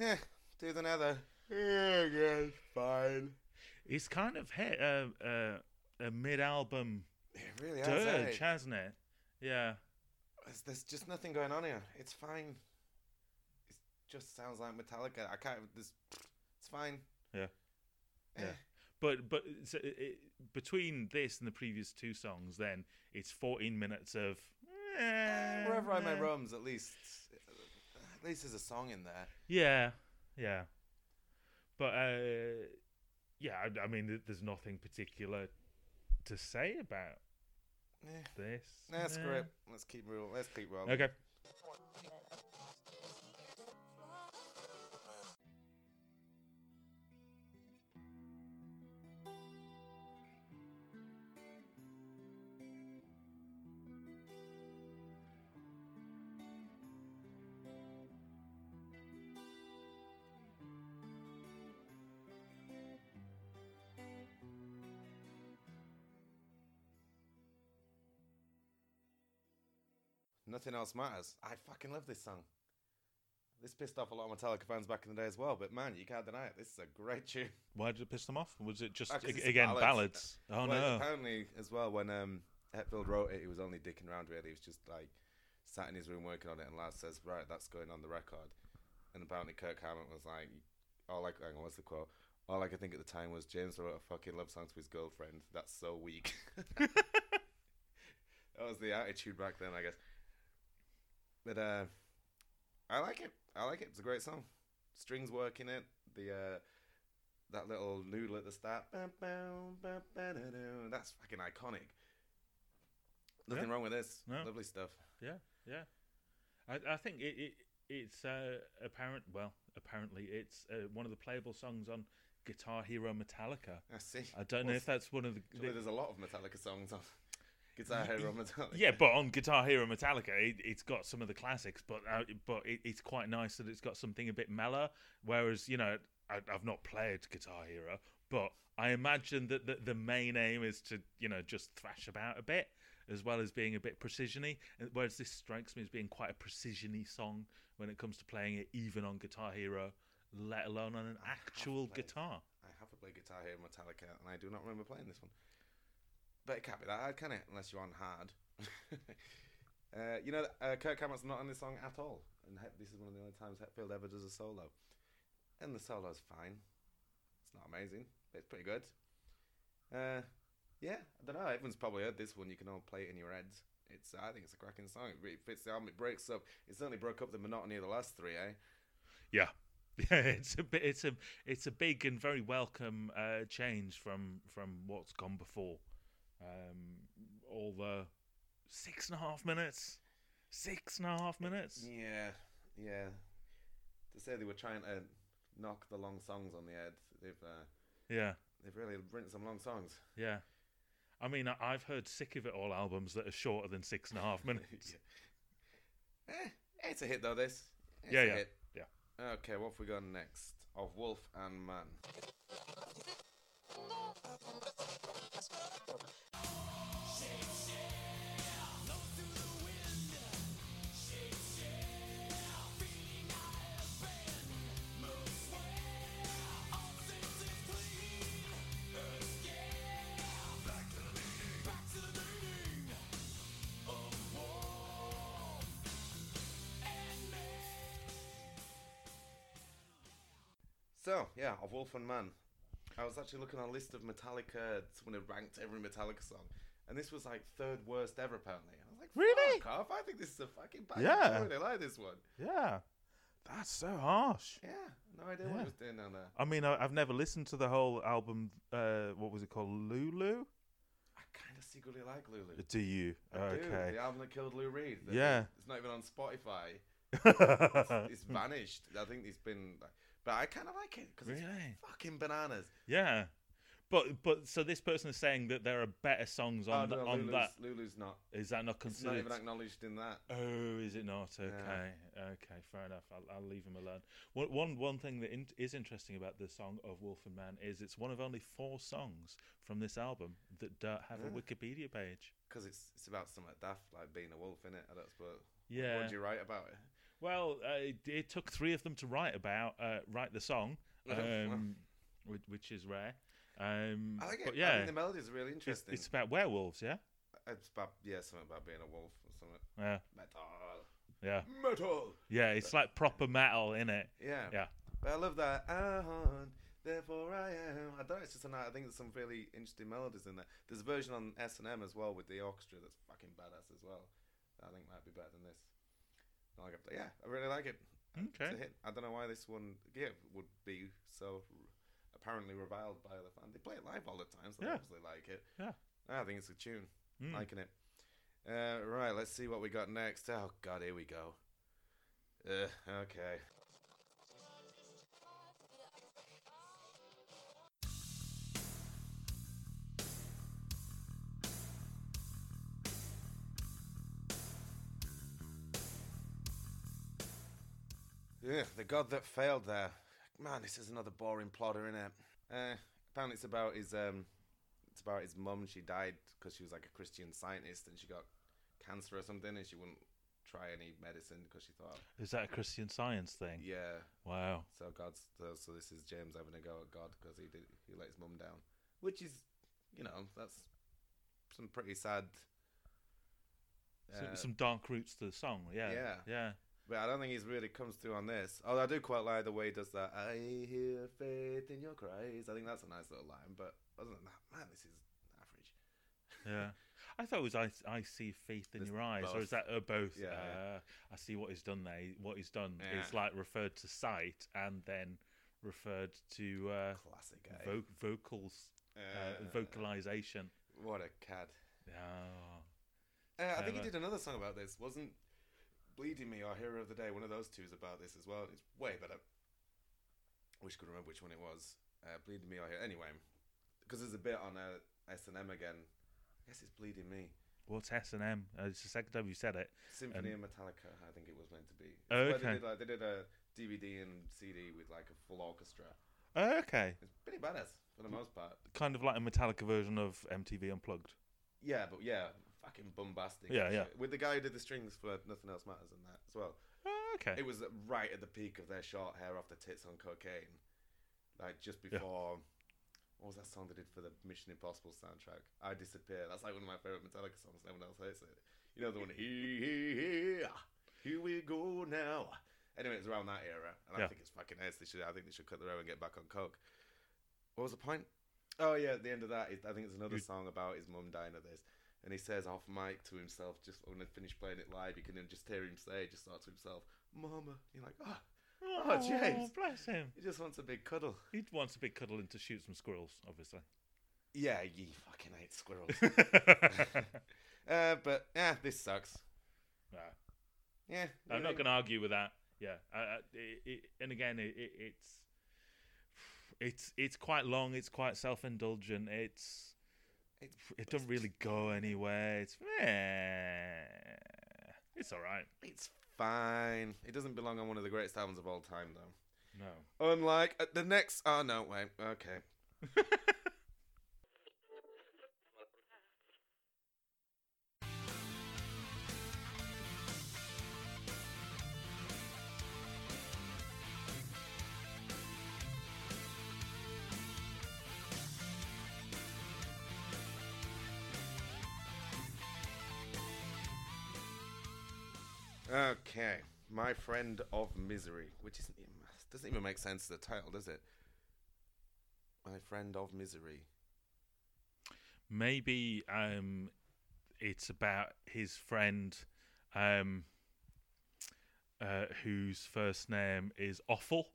Yeah, "Through the Nether." Yeah, yeah, fine. It's kind of hit a, a, a mid-album It really has, dirge, eh? hasn't it? Yeah. There's, there's just nothing going on here. It's fine. It just sounds like Metallica. I can't. This, it's fine. Yeah. Eh. Yeah. But but so it, between this and the previous two songs, then it's 14 minutes of. eh, Wherever I may eh. roams, at least, at least there's a song in there. Yeah, yeah. But uh, yeah, I, I mean, there's nothing particular to say about Yeah. this. Nah, screw Yeah. it. Let's keep real. Let's keep rolling. Okay. Nothing else matters. I fucking love this song. This pissed off a lot of Metallica fans back in the day as well, but man, you can't deny it. This is a great tune. Why did it piss them off? Was it just 'cause ag- it's a again ballad. ballads? Oh Well, no! Apparently, as well, when um, Hetfield wrote it, he was only dicking around. Really, he was just like sat in his room working on it, and Lars says, "Right, that's going on the record." And apparently, Kirk Hammett was like, "All like, hang on, what's the quote? All I could think at the time was James wrote a fucking love song to his girlfriend. That's so weak." *laughs* *laughs* that was the attitude back then, I guess. But uh, I like it. I like it. It's a great song. Strings work in it. The uh, that little noodle at the start. That's fucking iconic. Nothing Yeah. wrong with this. No. Lovely stuff. Yeah, yeah. I, I think it, it it's uh, apparent. Well, apparently it's uh, one of the playable songs on Guitar Hero Metallica. I see. I don't know if that's one of the. Surely there's a lot of Metallica songs on Guitar Hero Metallica. Yeah, but on Guitar Hero Metallica, it, it's got some of the classics, but uh, but it, it's quite nice that it's got something a bit mellow. Whereas you know, I, I've not played Guitar Hero, but I imagine that the, the main aim is to you know just thrash about a bit, as well as being a bit precisiony. Whereas this strikes me as being quite a precisiony song when it comes to playing it, even on Guitar Hero, let alone on an actual guitar. I have played Guitar Hero Metallica, and I do not remember playing this one. But it can't be that hard, can it? Unless you're on hard. *laughs* uh, you know, uh, Kirk Hammett's not on this song at all, and this is one of the only times Hetfield ever does a solo. And the solo's fine. It's not amazing, but it's pretty good. Uh, yeah, I don't know. Everyone's probably heard this one. You can all play it in your heads. It's, I think it's a cracking song. It really fits the album. It breaks up. It certainly broke up the monotony of the last three, eh? Yeah, *laughs* yeah. It's a bit. It's a. It's a big and very welcome uh, change from from what's gone before. Um, all the six and a half minutes, six and a half minutes. Yeah, yeah. To say they were trying to knock the long songs on the head. They've uh, Yeah. they've really written some long songs. Yeah. I mean, I- I've heard Sick of It All albums that are shorter than six and a half *laughs* minutes. Eh, it's a hit though. This. It's Yeah, a yeah, hit. yeah. Okay, what have we got next? Of Wolf and Man. So yeah, of Wolf and Man. I was actually looking on a list of Metallica, someone had ranked every Metallica song, and this was like third worst ever apparently. I was like, Really? Fuck off! I think this is a fucking bad. Yeah. I really like this one. Yeah. That's so harsh. Yeah, no idea what Yeah. he was doing down there. I mean, I, I've never listened to the whole album. Uh, what was it called? Lulu? I kind of secretly like Lulu. Do you? I do. okay. The album that killed Lou Reed. Yeah. It's not even on Spotify. *laughs* it's, it's vanished. I think it's been. like- But I kind of like it because Really? it's fucking bananas. Yeah. But but so this person is saying that there are better songs on oh, no, on Lulu's, that. Lulu's not. Is that not It's not considered? even acknowledged in that. Oh, is it not? Okay, Yeah. okay, fair enough. I'll, I'll leave him alone. One, one, one thing that in, is interesting about the song of Wolf and Man is it's one of only four songs from this album that don't have a Wikipedia page. Because it's it's about something daft like being a wolf in it. I don't suppose. Yeah. What did you write about it? Well, uh, it, it took three of them to write about uh, write the song, Oh, um, which, which is rare. Um, I like it. Yeah, I think the melodies are really interesting. it's about werewolves. Yeah, It's about yeah, something about being a wolf or something. yeah, Metal. yeah, Metal. yeah. It's like proper metal in it. Yeah. Yeah. But I love that. Therefore I am. I don't know. It's just a night. I think there's some really interesting melodies in there. There's a version on S and M as well with the orchestra that's fucking badass as well. I think that might be better than this. Like. Yeah, I really like it. It's Okay. a hit. I don't know why this one yeah would be so apparently reviled by the fan. They play it live all the time, so they obviously like it. Yeah. I think it's a tune. Mm. Liking it. Uh, right, let's see what we got next. Oh God, here we go. Uh, okay. Yeah, the god that failed there. Man, this is another boring plotter, isn't it? Uh, apparently, it's about his um, it's about his mum. She died because she was like a Christian scientist, and she got cancer or something, and she wouldn't try any medicine because she thought, Is that a Christian Science thing? yeah. Wow. So God's so, so this is James having a go at God because he did he let his mum down, which is, you know, that's some pretty sad. Some, uh, some dark roots to the song. Yeah. Yeah. Yeah. But I don't think he's really comes through on this. Although I do quite like the way he does that. I hear faith in your cries. I think that's a nice little line. But other than that, man, this is average. Yeah. I thought it was I, I see faith in There's your eyes, or is that uh, both? Yeah, yeah. uh, I see what he's done there. What he's done Yeah. is like referred to sight and then referred to uh, Classic guy. vo- vocals, uh, Uh, vocalization. What a cad. Oh. Uh, I think he did another song about this. Wasn't Bleeding Me Our Hero of the Day? One of those two is about this as well. It's way better. Wish I could remember which one it was. Uh, Bleeding Me or Hero. Anyway, because there's a bit on uh, S and M again. I guess it's Bleeding Me. What's S and M? Uh, it's the second time you said it. Symphony And- of Metallica. I think it was meant to be. Oh, okay. They did, like, they did a DVD and CD with like a full orchestra. Oh, okay. It's pretty badass for the most part. Kind of like a Metallica version of MTV Unplugged. Yeah, but yeah, fucking bombastic. Yeah, yeah. With the guy who did the strings for Nothing Else Matters and that as well. Oh, okay. It was right at the peak of their short hair off the tits on cocaine. Like just before. What was that song they did for the Mission Impossible soundtrack? I Disappear. That's like one of my favorite Metallica songs. No one else hates it. You know the one. Here, here, here, ah, here we go now. Anyway, it's around that era, and I think it's fucking ace. They should. I think they should cut the row and get back on coke. What was the point? Oh yeah, at the end of that, I think it's another You- song about his mum dying of this, and he says off mic to himself, just when they finish playing it live, you can then just hear him say, just thought to himself, "Mama," you're like, oh, oh, James, bless him. he just wants a big cuddle. He wants a big cuddle and to shoot some squirrels, obviously. Yeah, you fucking hate squirrels. *laughs* *laughs* uh, but yeah, this sucks. Nah. Yeah, I'm not going to argue with that. Yeah, I, I, it, it, and again, it, it, it's it's it's quite long. It's quite self indulgent. It's It's it doesn't really go anywhere. It's eh, it's all right. it's fine. It doesn't belong on one of the greatest albums of all time, though. No. Unlike uh, the next. Oh no, wait. Okay. *laughs* Okay, my friend of misery, which isn't even, doesn't even make sense to the title, does it? My friend of misery. Maybe um, it's about his friend, um, uh, whose first name is Awful.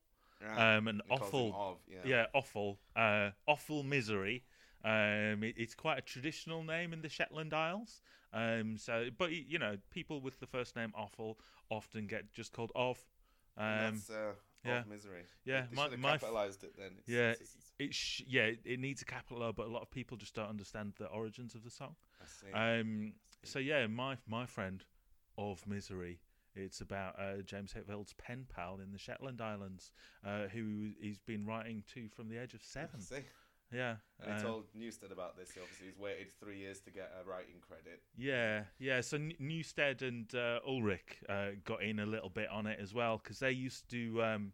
Ah, um, and he calls him awful, Ov, yeah. yeah, awful, uh, awful misery. Um, it, it's quite a traditional name in the Shetland Isles. Um, so, but you know, people with the first name awful often get just called Off. Um, that's uh, yeah. misery. Yeah, they my- have my capitalized it then. It's- yeah, it's- it's- it sh- yeah, it- it needs a capital O, but a lot of people just don't understand the origins of the song. I see. Um, so yeah, my my friend of misery. It's about uh, James Hetfield's pen pal in the Shetland Islands, uh, who he's been writing to from the age of seven. Yeah, And he uh, told Newsted about this. Obviously, he's waited three years to get a writing credit. Yeah, yeah. So N- Newsted and uh, Ulrich uh, got in a little bit on it as well because they used to um,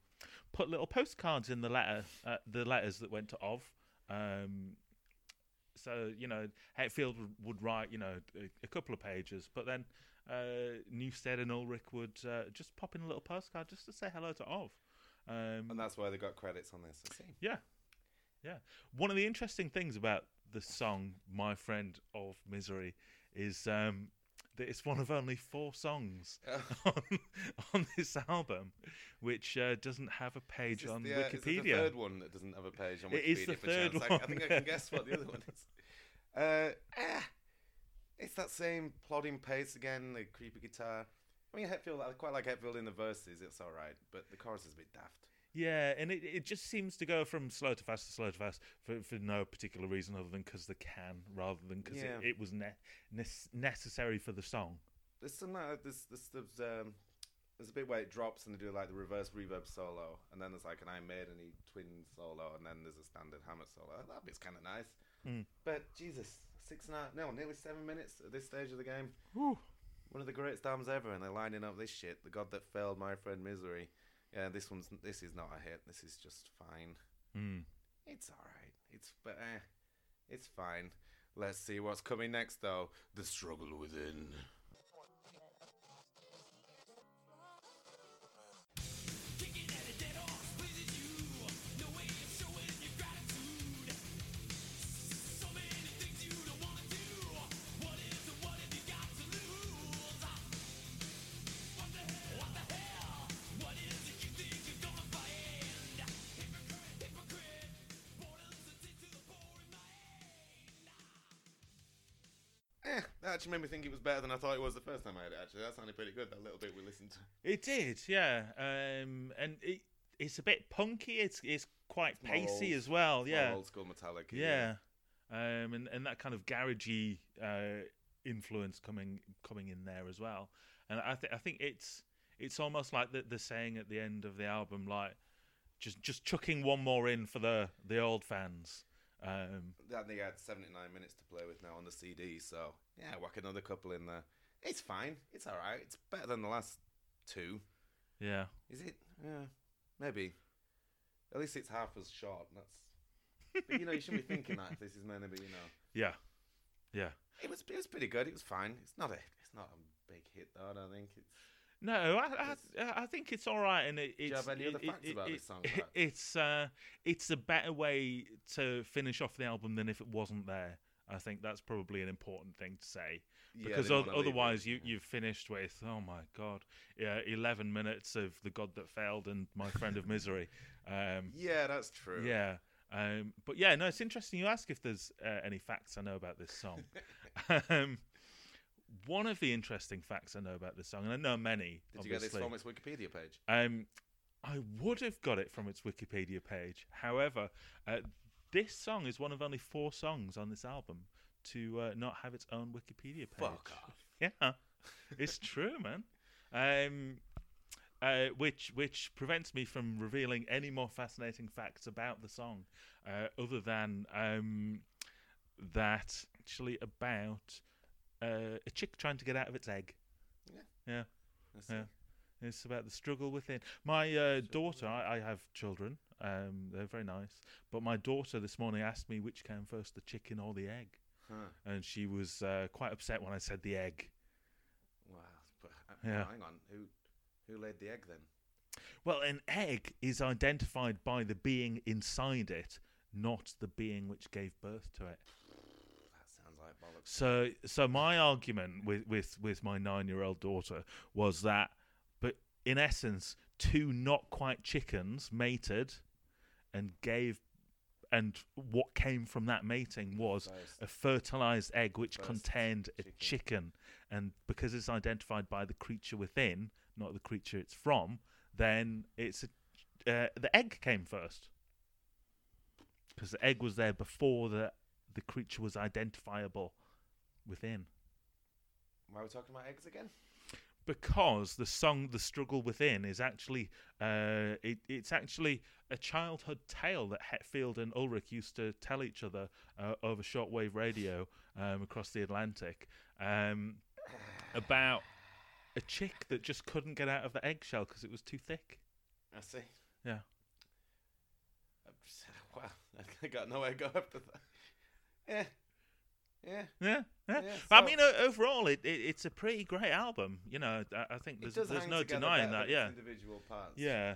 put little postcards in the letter, uh, the letters that went to Ov. Um, so you know, Hetfield would, would write you know a, a couple of pages, but then uh, Newsted and Ulrich would uh, just pop in a little postcard just to say hello to Ov. Um, And that's why they got credits on this. I see. yeah, yeah. One of the interesting things about the song "My Friend of Misery" is um, that it's one of only four songs *laughs* *laughs* on, on this album, which uh, doesn't have a page on the, uh, it the Wikipedia. third one that doesn't have a page on Wikipedia? It is the third chance? I, I think I can guess what the other one is. *laughs* Uh, ah, it's that same plodding pace again, the creepy guitar. I mean, Hetfield, I quite like Hetfield in the verses, it's alright, but the chorus is a bit daft. Yeah, and it, it just seems to go from slow to fast to slow to fast for, for no particular reason other than because they can, rather than because Yeah. it, it was ne- ne- necessary for the song. There's some, uh, there's, there's, there's, um, there's a bit where it drops and they do like the reverse reverb solo, and then there's like an Iron Maiden twin solo, and then there's a standard Hammett solo. That bit's kind of nice. Mm. But Jesus, six and a half, no, nearly seven minutes at this stage of the game. Whew. One of the greatest albums ever, and they're lining up this shit. The God that failed, my friend Misery. Yeah, this one's this is not a hit. This is just fine. Mm. It's all right. It's but eh, it's fine. Let's see what's coming next, though. The struggle within. Actually made me think it was better than I thought it was the first time I had it. Actually, that sounded pretty good. That little bit we listened to. It did, yeah. Um, and it, it's a bit punky. It's it's quite More pacey old- as well. Yeah, old school Metallica, Yeah, um, and and that kind of garagey uh, influence coming coming in there as well. And I think I think it's it's almost like the the saying at the end of the album, like just just chucking one more in for the the old fans. Um, That they had 79 minutes to play with now on the CD, so yeah, whack another couple in there. It's fine. It's all right. It's better than the last two. yeah. Is it? Yeah, maybe. At least it's half as short. That's. But you know, you shouldn't be thinking that if this is meant to be. You know, Yeah, yeah. it was. It was pretty good. It was fine. It's not a. It's not a big hit though. I don't think it's. No, I, I, I think it's all right, and it, it's. you have any it- other facts it- about it- this song, it- it's uh, it's a better way to finish off the album than if it wasn't there. I think that's probably an important thing to say because they oth- wanna leave it, otherwise you you've finished with oh my god, yeah, eleven minutes of the God that failed and my friend of misery. *laughs* Um, Yeah, that's true. Yeah. Um, but yeah, no, it's interesting you ask if there's uh, any facts I know about this song. *laughs* *laughs* um, one of the interesting facts I know about this song, and I know many. Did you get this obviously. from its Wikipedia page? Um, I would have got it from its Wikipedia page. However, uh, this song is one of only four songs on this album to uh, not have its own Wikipedia page. Fuck off. Yeah, it's *laughs* true, man. Um, uh, which which prevents me from revealing any more fascinating facts about the song, uh, other than um, that actually about uh, a chick trying to get out of its egg. Yeah. Yeah. Yeah. It's about the struggle within. My uh, daughter, I, I have children. Um, they're very nice. But my daughter this morning asked me which came first, the chicken or the egg. Huh. And she was uh, quite upset when I said the egg. Wow. But, uh, Yeah. Hang on. Who who laid the egg then? Well, an egg is identified by the being inside it, not the being which gave birth to it. That sounds like bollocks. So, so my argument with with with my nine year old daughter was that, but in essence, two not quite chickens mated, and gave, and what came from that mating was First. a fertilized egg which First contained a chicken, and because it's identified by the creature within, not the creature it's from, then it's a, uh, the egg came first. Because the egg was there before the the creature was identifiable within. Why are we talking about eggs again? Because the song "The Struggle Within" is actually uh, it, it's actually a childhood tale that Hetfield and Ulrich used to tell each other uh, over shortwave radio um, across the Atlantic um, *sighs* about a chick that just couldn't get out of the eggshell because it was too thick. I see. Yeah. *laughs* Wow. *laughs* I got nowhere to go after that. *laughs* Yeah. Yeah. Yeah, yeah. Yeah, I mean, overall, it, it it's a pretty great album. You know, I, I think there's there's no denying that. Yeah, individual parts. Yeah,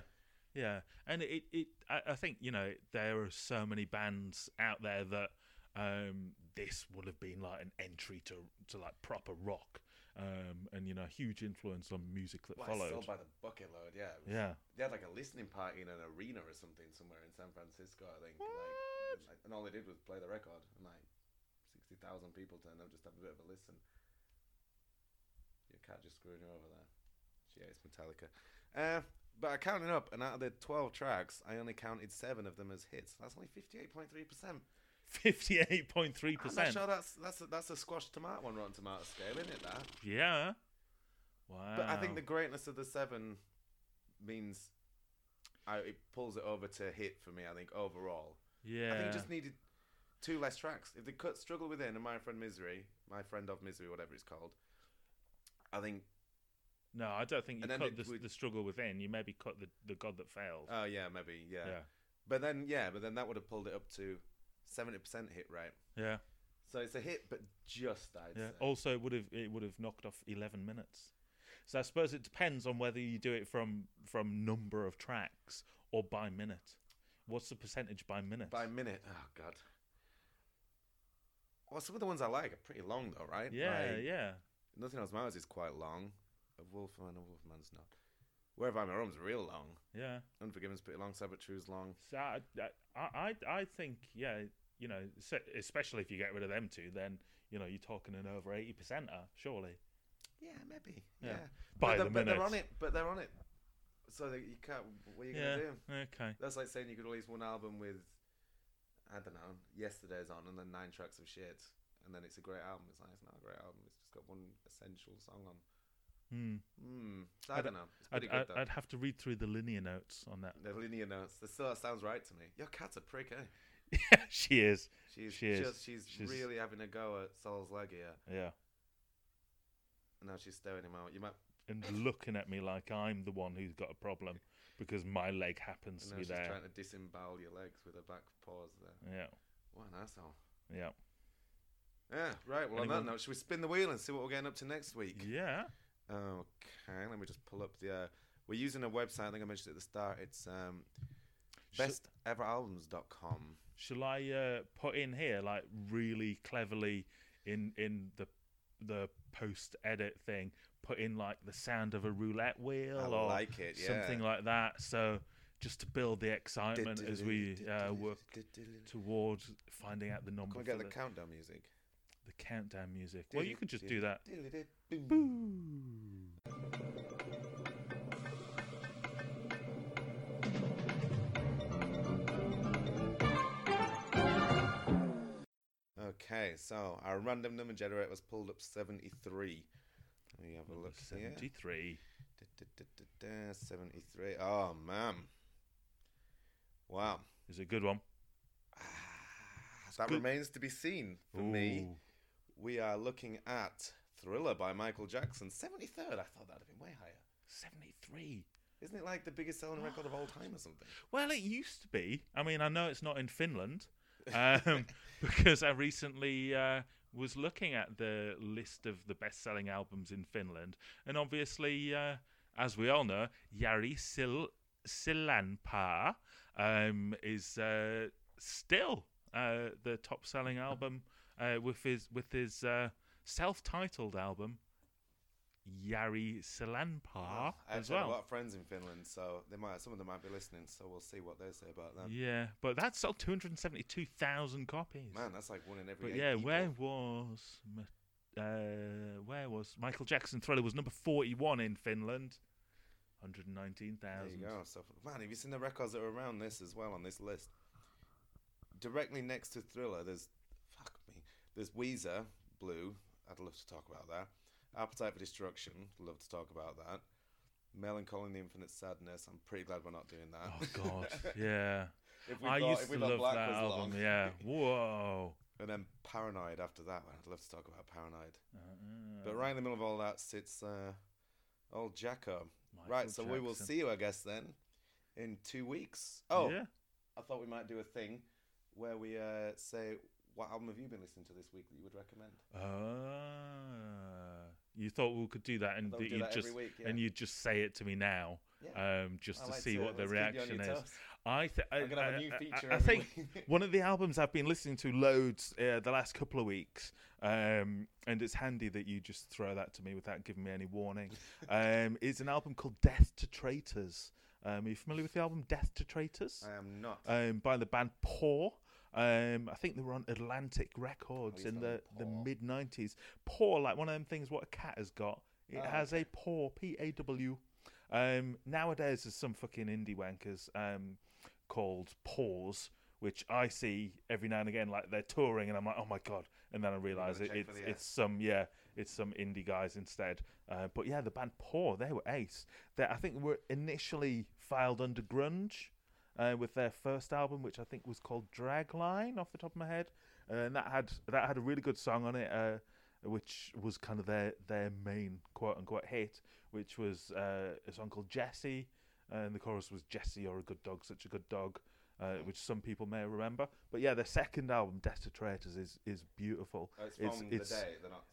yeah, and it it I, I think you know there are so many bands out there that um this would have been like an entry to to like proper rock. Um, and you know, huge influence on music that Well, followed. sold by the bucket load, yeah. Was- Yeah. They had like a listening party in an arena or something somewhere in San Francisco, I think. Like, like, and all they did was play the record, and like sixty thousand people turned up just to have a bit of a listen. Your cat just screwing you over there. She hates Metallica. Uh, but I counted up, and out of the twelve tracks, I only counted seven of them as hits. That's only fifty-eight point three percent. 58.3%. I'm not sure that's that's a, that's a squash tomato one on Rotten Tomato scale, isn't it? That. Yeah. Wow. But I think the greatness of the seven means I, it pulls it over to hit for me. I think overall. Yeah. I think it just needed two less tracks. If they cut "Struggle Within" and "My Friend Misery," "My Friend of Misery," whatever it's called, I think. no, I don't think you cut it the, the struggle within. You maybe cut the the God that failed. Oh yeah, maybe yeah. Yeah. But then yeah, but then that would have pulled it up to seventy percent hit rate. Yeah. So it's a hit, but just Yeah. say. Also, it would have it would have knocked off eleven minutes. So I suppose it depends on whether you do it from from number of tracks or by minute. What's the percentage by minute? By minute, oh god. Well, some of the ones I like are pretty long though, right? Yeah, Like, yeah. Nothing else matters is quite long. A Wolfman, a Wolfman's not. Wherever I'm at Rome's real long. Yeah. Unforgiven's pretty long. Sad But True's long. So I, I, I, I think yeah, you know, especially if you get rid of them two, then you know you're talking an over eighty percenter, surely. Yeah, maybe. Yeah. Yeah. By but the they're, but they're on it. But they're on it. So you can't. What are you Yeah, gonna do? okay. That's like saying you could release one album with, I don't know, yesterday's on, and then nine tracks of shit, and then it's a great album. It's like it's not a great album. It's just got one essential song on. Hmm. Hmm. I I'd- don't know. It's I'd, good I'd. I'd have to read through the linear notes on that. The linear notes. That still sounds right to me. Your cat's a prick, eh? *laughs* Yeah, she is. She's she is. just she's, really having a go at Saul's leg here. Yeah. And now she's staring him out. You might And looking at me like I'm the one who's got a problem because my leg happens to be she's there. trying to disembowel your legs with her back paws there. Yeah. What an asshole. Yeah. Yeah, right. Well, on that note, should we spin the wheel and see what we're getting up to next week? Yeah. Okay, let me just pull up the. Uh, we're using a website. I think I mentioned at the start. It's um, besteveralbums.com. Shall I uh, put in here like really cleverly in in the the post edit thing? Put in like the sound of a roulette wheel I or like it, something like that. So just to build the excitement as we uh, work towards finding out the number. Can we get for the countdown music? the countdown music. Well, you could just do that. Okay, so our random number generator was pulled up 73. Let me have a look here. 73. Da, da, da, da, da, 73. Oh, man. Wow. Is it a good one? Ah, that good. remains to be seen for me. We are looking at Thriller by Michael Jackson. 73rd. I thought that'd have been way higher. 73. Isn't it like the biggest selling record of all time or something? Well, it used to be. I mean, I know it's not in Finland um, *laughs* because I recently uh, was looking at the list of the best-selling albums in Finland, and obviously, uh, as we all know, Jari Sil- Sillanpää um, is uh, still uh, the top-selling album uh, with his with his uh, self-titled album. Jari Sillanpää I as actually have a well. lot of friends in Finland, so they might some of them might be listening. So we'll see what they say about that. Yeah, but that sold 272,000 copies. Man, that's like one in every. But yeah, people. where was uh, where was Michael Jackson Thriller was number 41 in Finland. 119,000. There you go. So, man, have you seen the records that are around this as well on this list? Directly next to Thriller, there's fuck me. There's Weezer, Blue. I'd love to talk about that. Appetite for Destruction. Love to talk about that. Mellon Collie and the Infinite Sadness. I'm pretty glad we're not doing that. Oh god, *laughs* yeah. If we I thought- used if we to love Black that album. long. Yeah. *laughs* Whoa. And then Paranoid after that. Man, I'd love to talk about Paranoid. Uh, But right in the middle of all that sits uh, old Jacko. Michael right, so we will see you, I guess, then in two weeks. Oh, Yeah. I thought we might do a thing where we uh, say, what album have you been listening to this week that you would recommend? Ah. You thought we could do that and you'd that just week, yeah. and you'd just say it to me now, Yeah. um, just I to like see to- what the let's reaction is. toes. I, th- I, *laughs* I'm gonna have a I- new I- feature I, think *laughs* one of the albums I've been listening to loads uh, the last couple of weeks, um, and it's handy that you just throw that to me without giving me any warning. *laughs* um, is an album called Death to Traitors. Um, are you familiar with the album Death to Traitors? I am not. um, by the band Paw. Um, I think they were on Atlantic Records Oh, in the, the mid 90s. Paw, like one of them things what a cat has got. It Oh, has a paw, P A W. Um, nowadays, there's some fucking indie wankers um, called Paws, which I see every now and again. Like they're touring, and I'm like, oh my god! And then I realise it, it's the it's some yeah, it's some indie guys instead. Uh, but yeah, the band Paw, they were ace. They I think were initially filed under grunge uh, with their first album, which I think was called Dragline, off the top of my head, uh, and that had that had a really good song on it, uh, which was kind of their their main quote unquote hit, which was uh, a song called Jesse, and the chorus was Jesse, you're a good dog, such a good dog. Uh, which some people may remember, but yeah, their second album, Death to Traitors, is is beautiful. Oh, it's from the day. Not.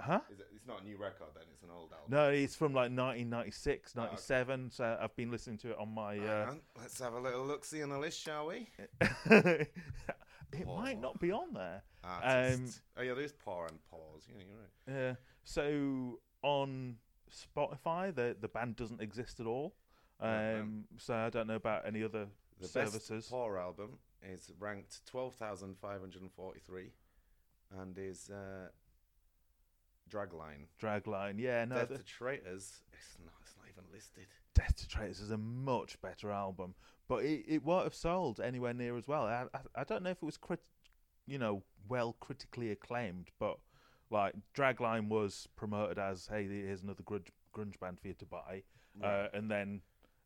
Huh? It, it's not a new record then. It's an old album. No, it's from like 1996, Oh, okay. So I've been listening to it on my. Uh, on, Let's have a little look. See on the list, shall we? *laughs* it might not be on there. Um, oh yeah, there's paw and paws. Yeah, you're right. Yeah. So on Spotify, the the band doesn't exist at all. Um. So I don't know about any other The services. Paw album is ranked twelve thousand five hundred and forty-three, and is uh, Dragline. Dragline, yeah, no. Death the- to Traitors. It's not. It's not even listed. Death to Traitors is a much better album, but it, it won't have sold anywhere near as well. I, I, I don't know if it was crit, you know, well critically acclaimed, but like Dragline was promoted as, hey, here's another grunge, grunge band for you to buy, uh, and then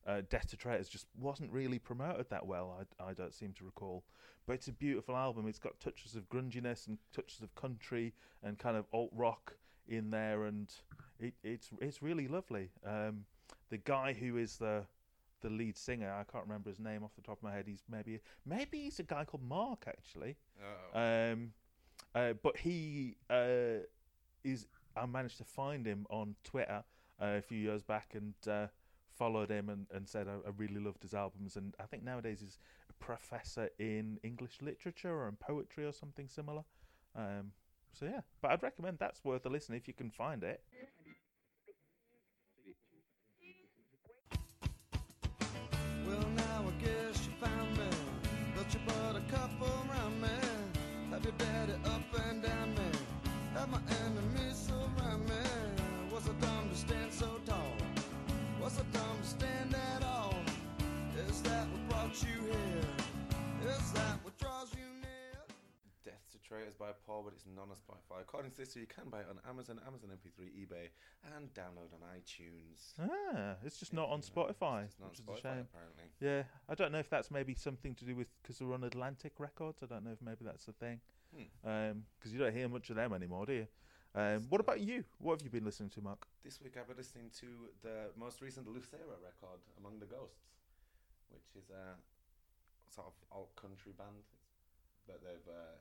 uh, Death to Traitors just wasn't really promoted that well. I, I don't seem to recall, but it's a beautiful album. It's got touches of grunginess and touches of country and kind of alt rock in there, and it, it's it's really lovely. Um, the guy who is the the lead singer, I can't remember his name off the top of my head. He's maybe maybe he's a guy called Mark actually. Oh. Um, uh, but he uh, is. I managed to find him on Twitter uh, a few years back and uh, followed him and, and said I, I really loved his albums. And I think nowadays he's a professor in English literature or in poetry or something similar. Um, so yeah, but I'd recommend that's worth a listen if you can find it. Well, now I guess you found me. But you brought a couple around me. Have up and down me. Have my enemies surround me. Was I dumb to stand so tall? Was I dumb to stand at all? Is that what brought you here? Is that what draws you near? Death to Traitors by Paw, but it's not on Spotify. According to this, you can buy it on Amazon, Amazon MP3, eBay, and download on iTunes. Ah, it's just not on Spotify, It's not which on is a Spotify, shame. apparently. Yeah, I don't know if that's maybe something to do with because they're on Atlantic Records. I don't know if maybe that's the thing. Hmm. Because you don't hear much of them anymore, do you? Um, what about you? What have you been listening to, Mark? This week I've been listening to the most recent Lucero record, Among the Ghosts, which is a sort of alt country band. But they've uh,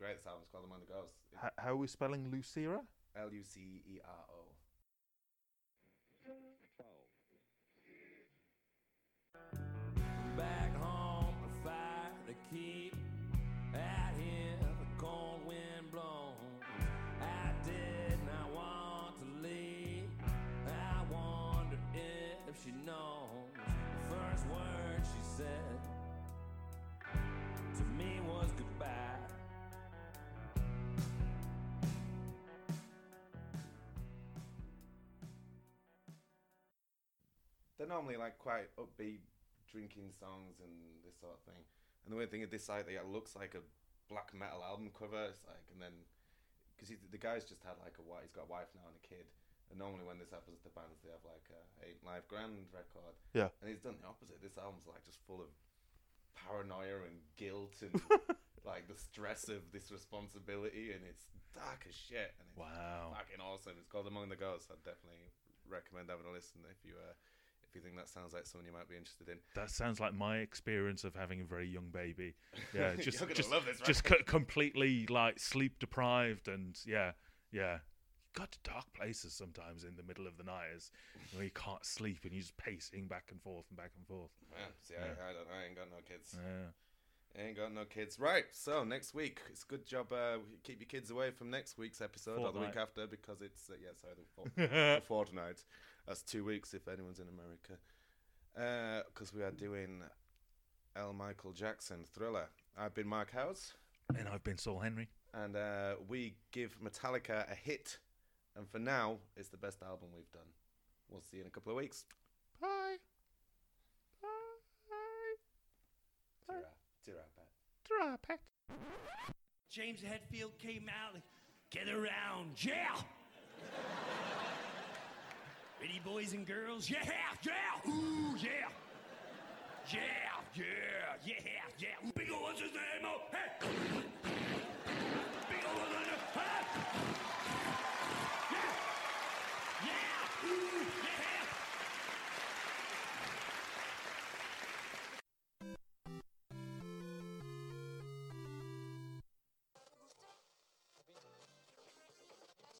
it's, it's fucking great. This album's called Among the Ghosts. H- how are we spelling Lucero? L U C E R O. They're normally like quite upbeat drinking songs and this sort of thing. And the weird thing is this side, it looks like a black metal album cover. It's like, and then because the guy's just had like a wife, he's got a wife now and a kid. And normally when this happens to bands, they have like a eight live grand record. Yeah. And he's done the opposite. This album's like just full of paranoia and guilt and *laughs* like the stress of this responsibility, and it's dark as shit. And it's Wow. fucking awesome. It's called Among the Ghosts. I'd definitely recommend having a listen if you uh, if you think that sounds like someone you might be interested in. That sounds like my experience of having a very young baby. *laughs* Yeah, just just, this just record. co- completely like sleep deprived and yeah, yeah. You got to dark places sometimes in the middle of the night as where you can't sleep and you're just pacing back and forth and back and forth. Yeah, see, Yeah. I, I don't. I ain't got no kids. Yeah. I ain't got no kids. Right. So next week, it's a good job. Uh, keep your kids away from next week's episode or the week after because it's uh, yeah, sorry, the, fort- *laughs* the fortnight. That's two weeks if anyone's in America. Because we are doing L. Michael Jackson Thriller. I've been Mark Howes. And I've been Saul Henry. And uh, we give Metallica a hit. And for now, it's the best album we've done. We'll see you in a couple of weeks. Bye. Ta-ra. Ta-ra, Pat. Pet. James Hetfield came out like, get around, yeah! *laughs* Ready, boys and girls? Yeah, yeah! Ooh, yeah! Yeah, yeah, yeah, yeah! Big ol' what's his name? Oh, hey!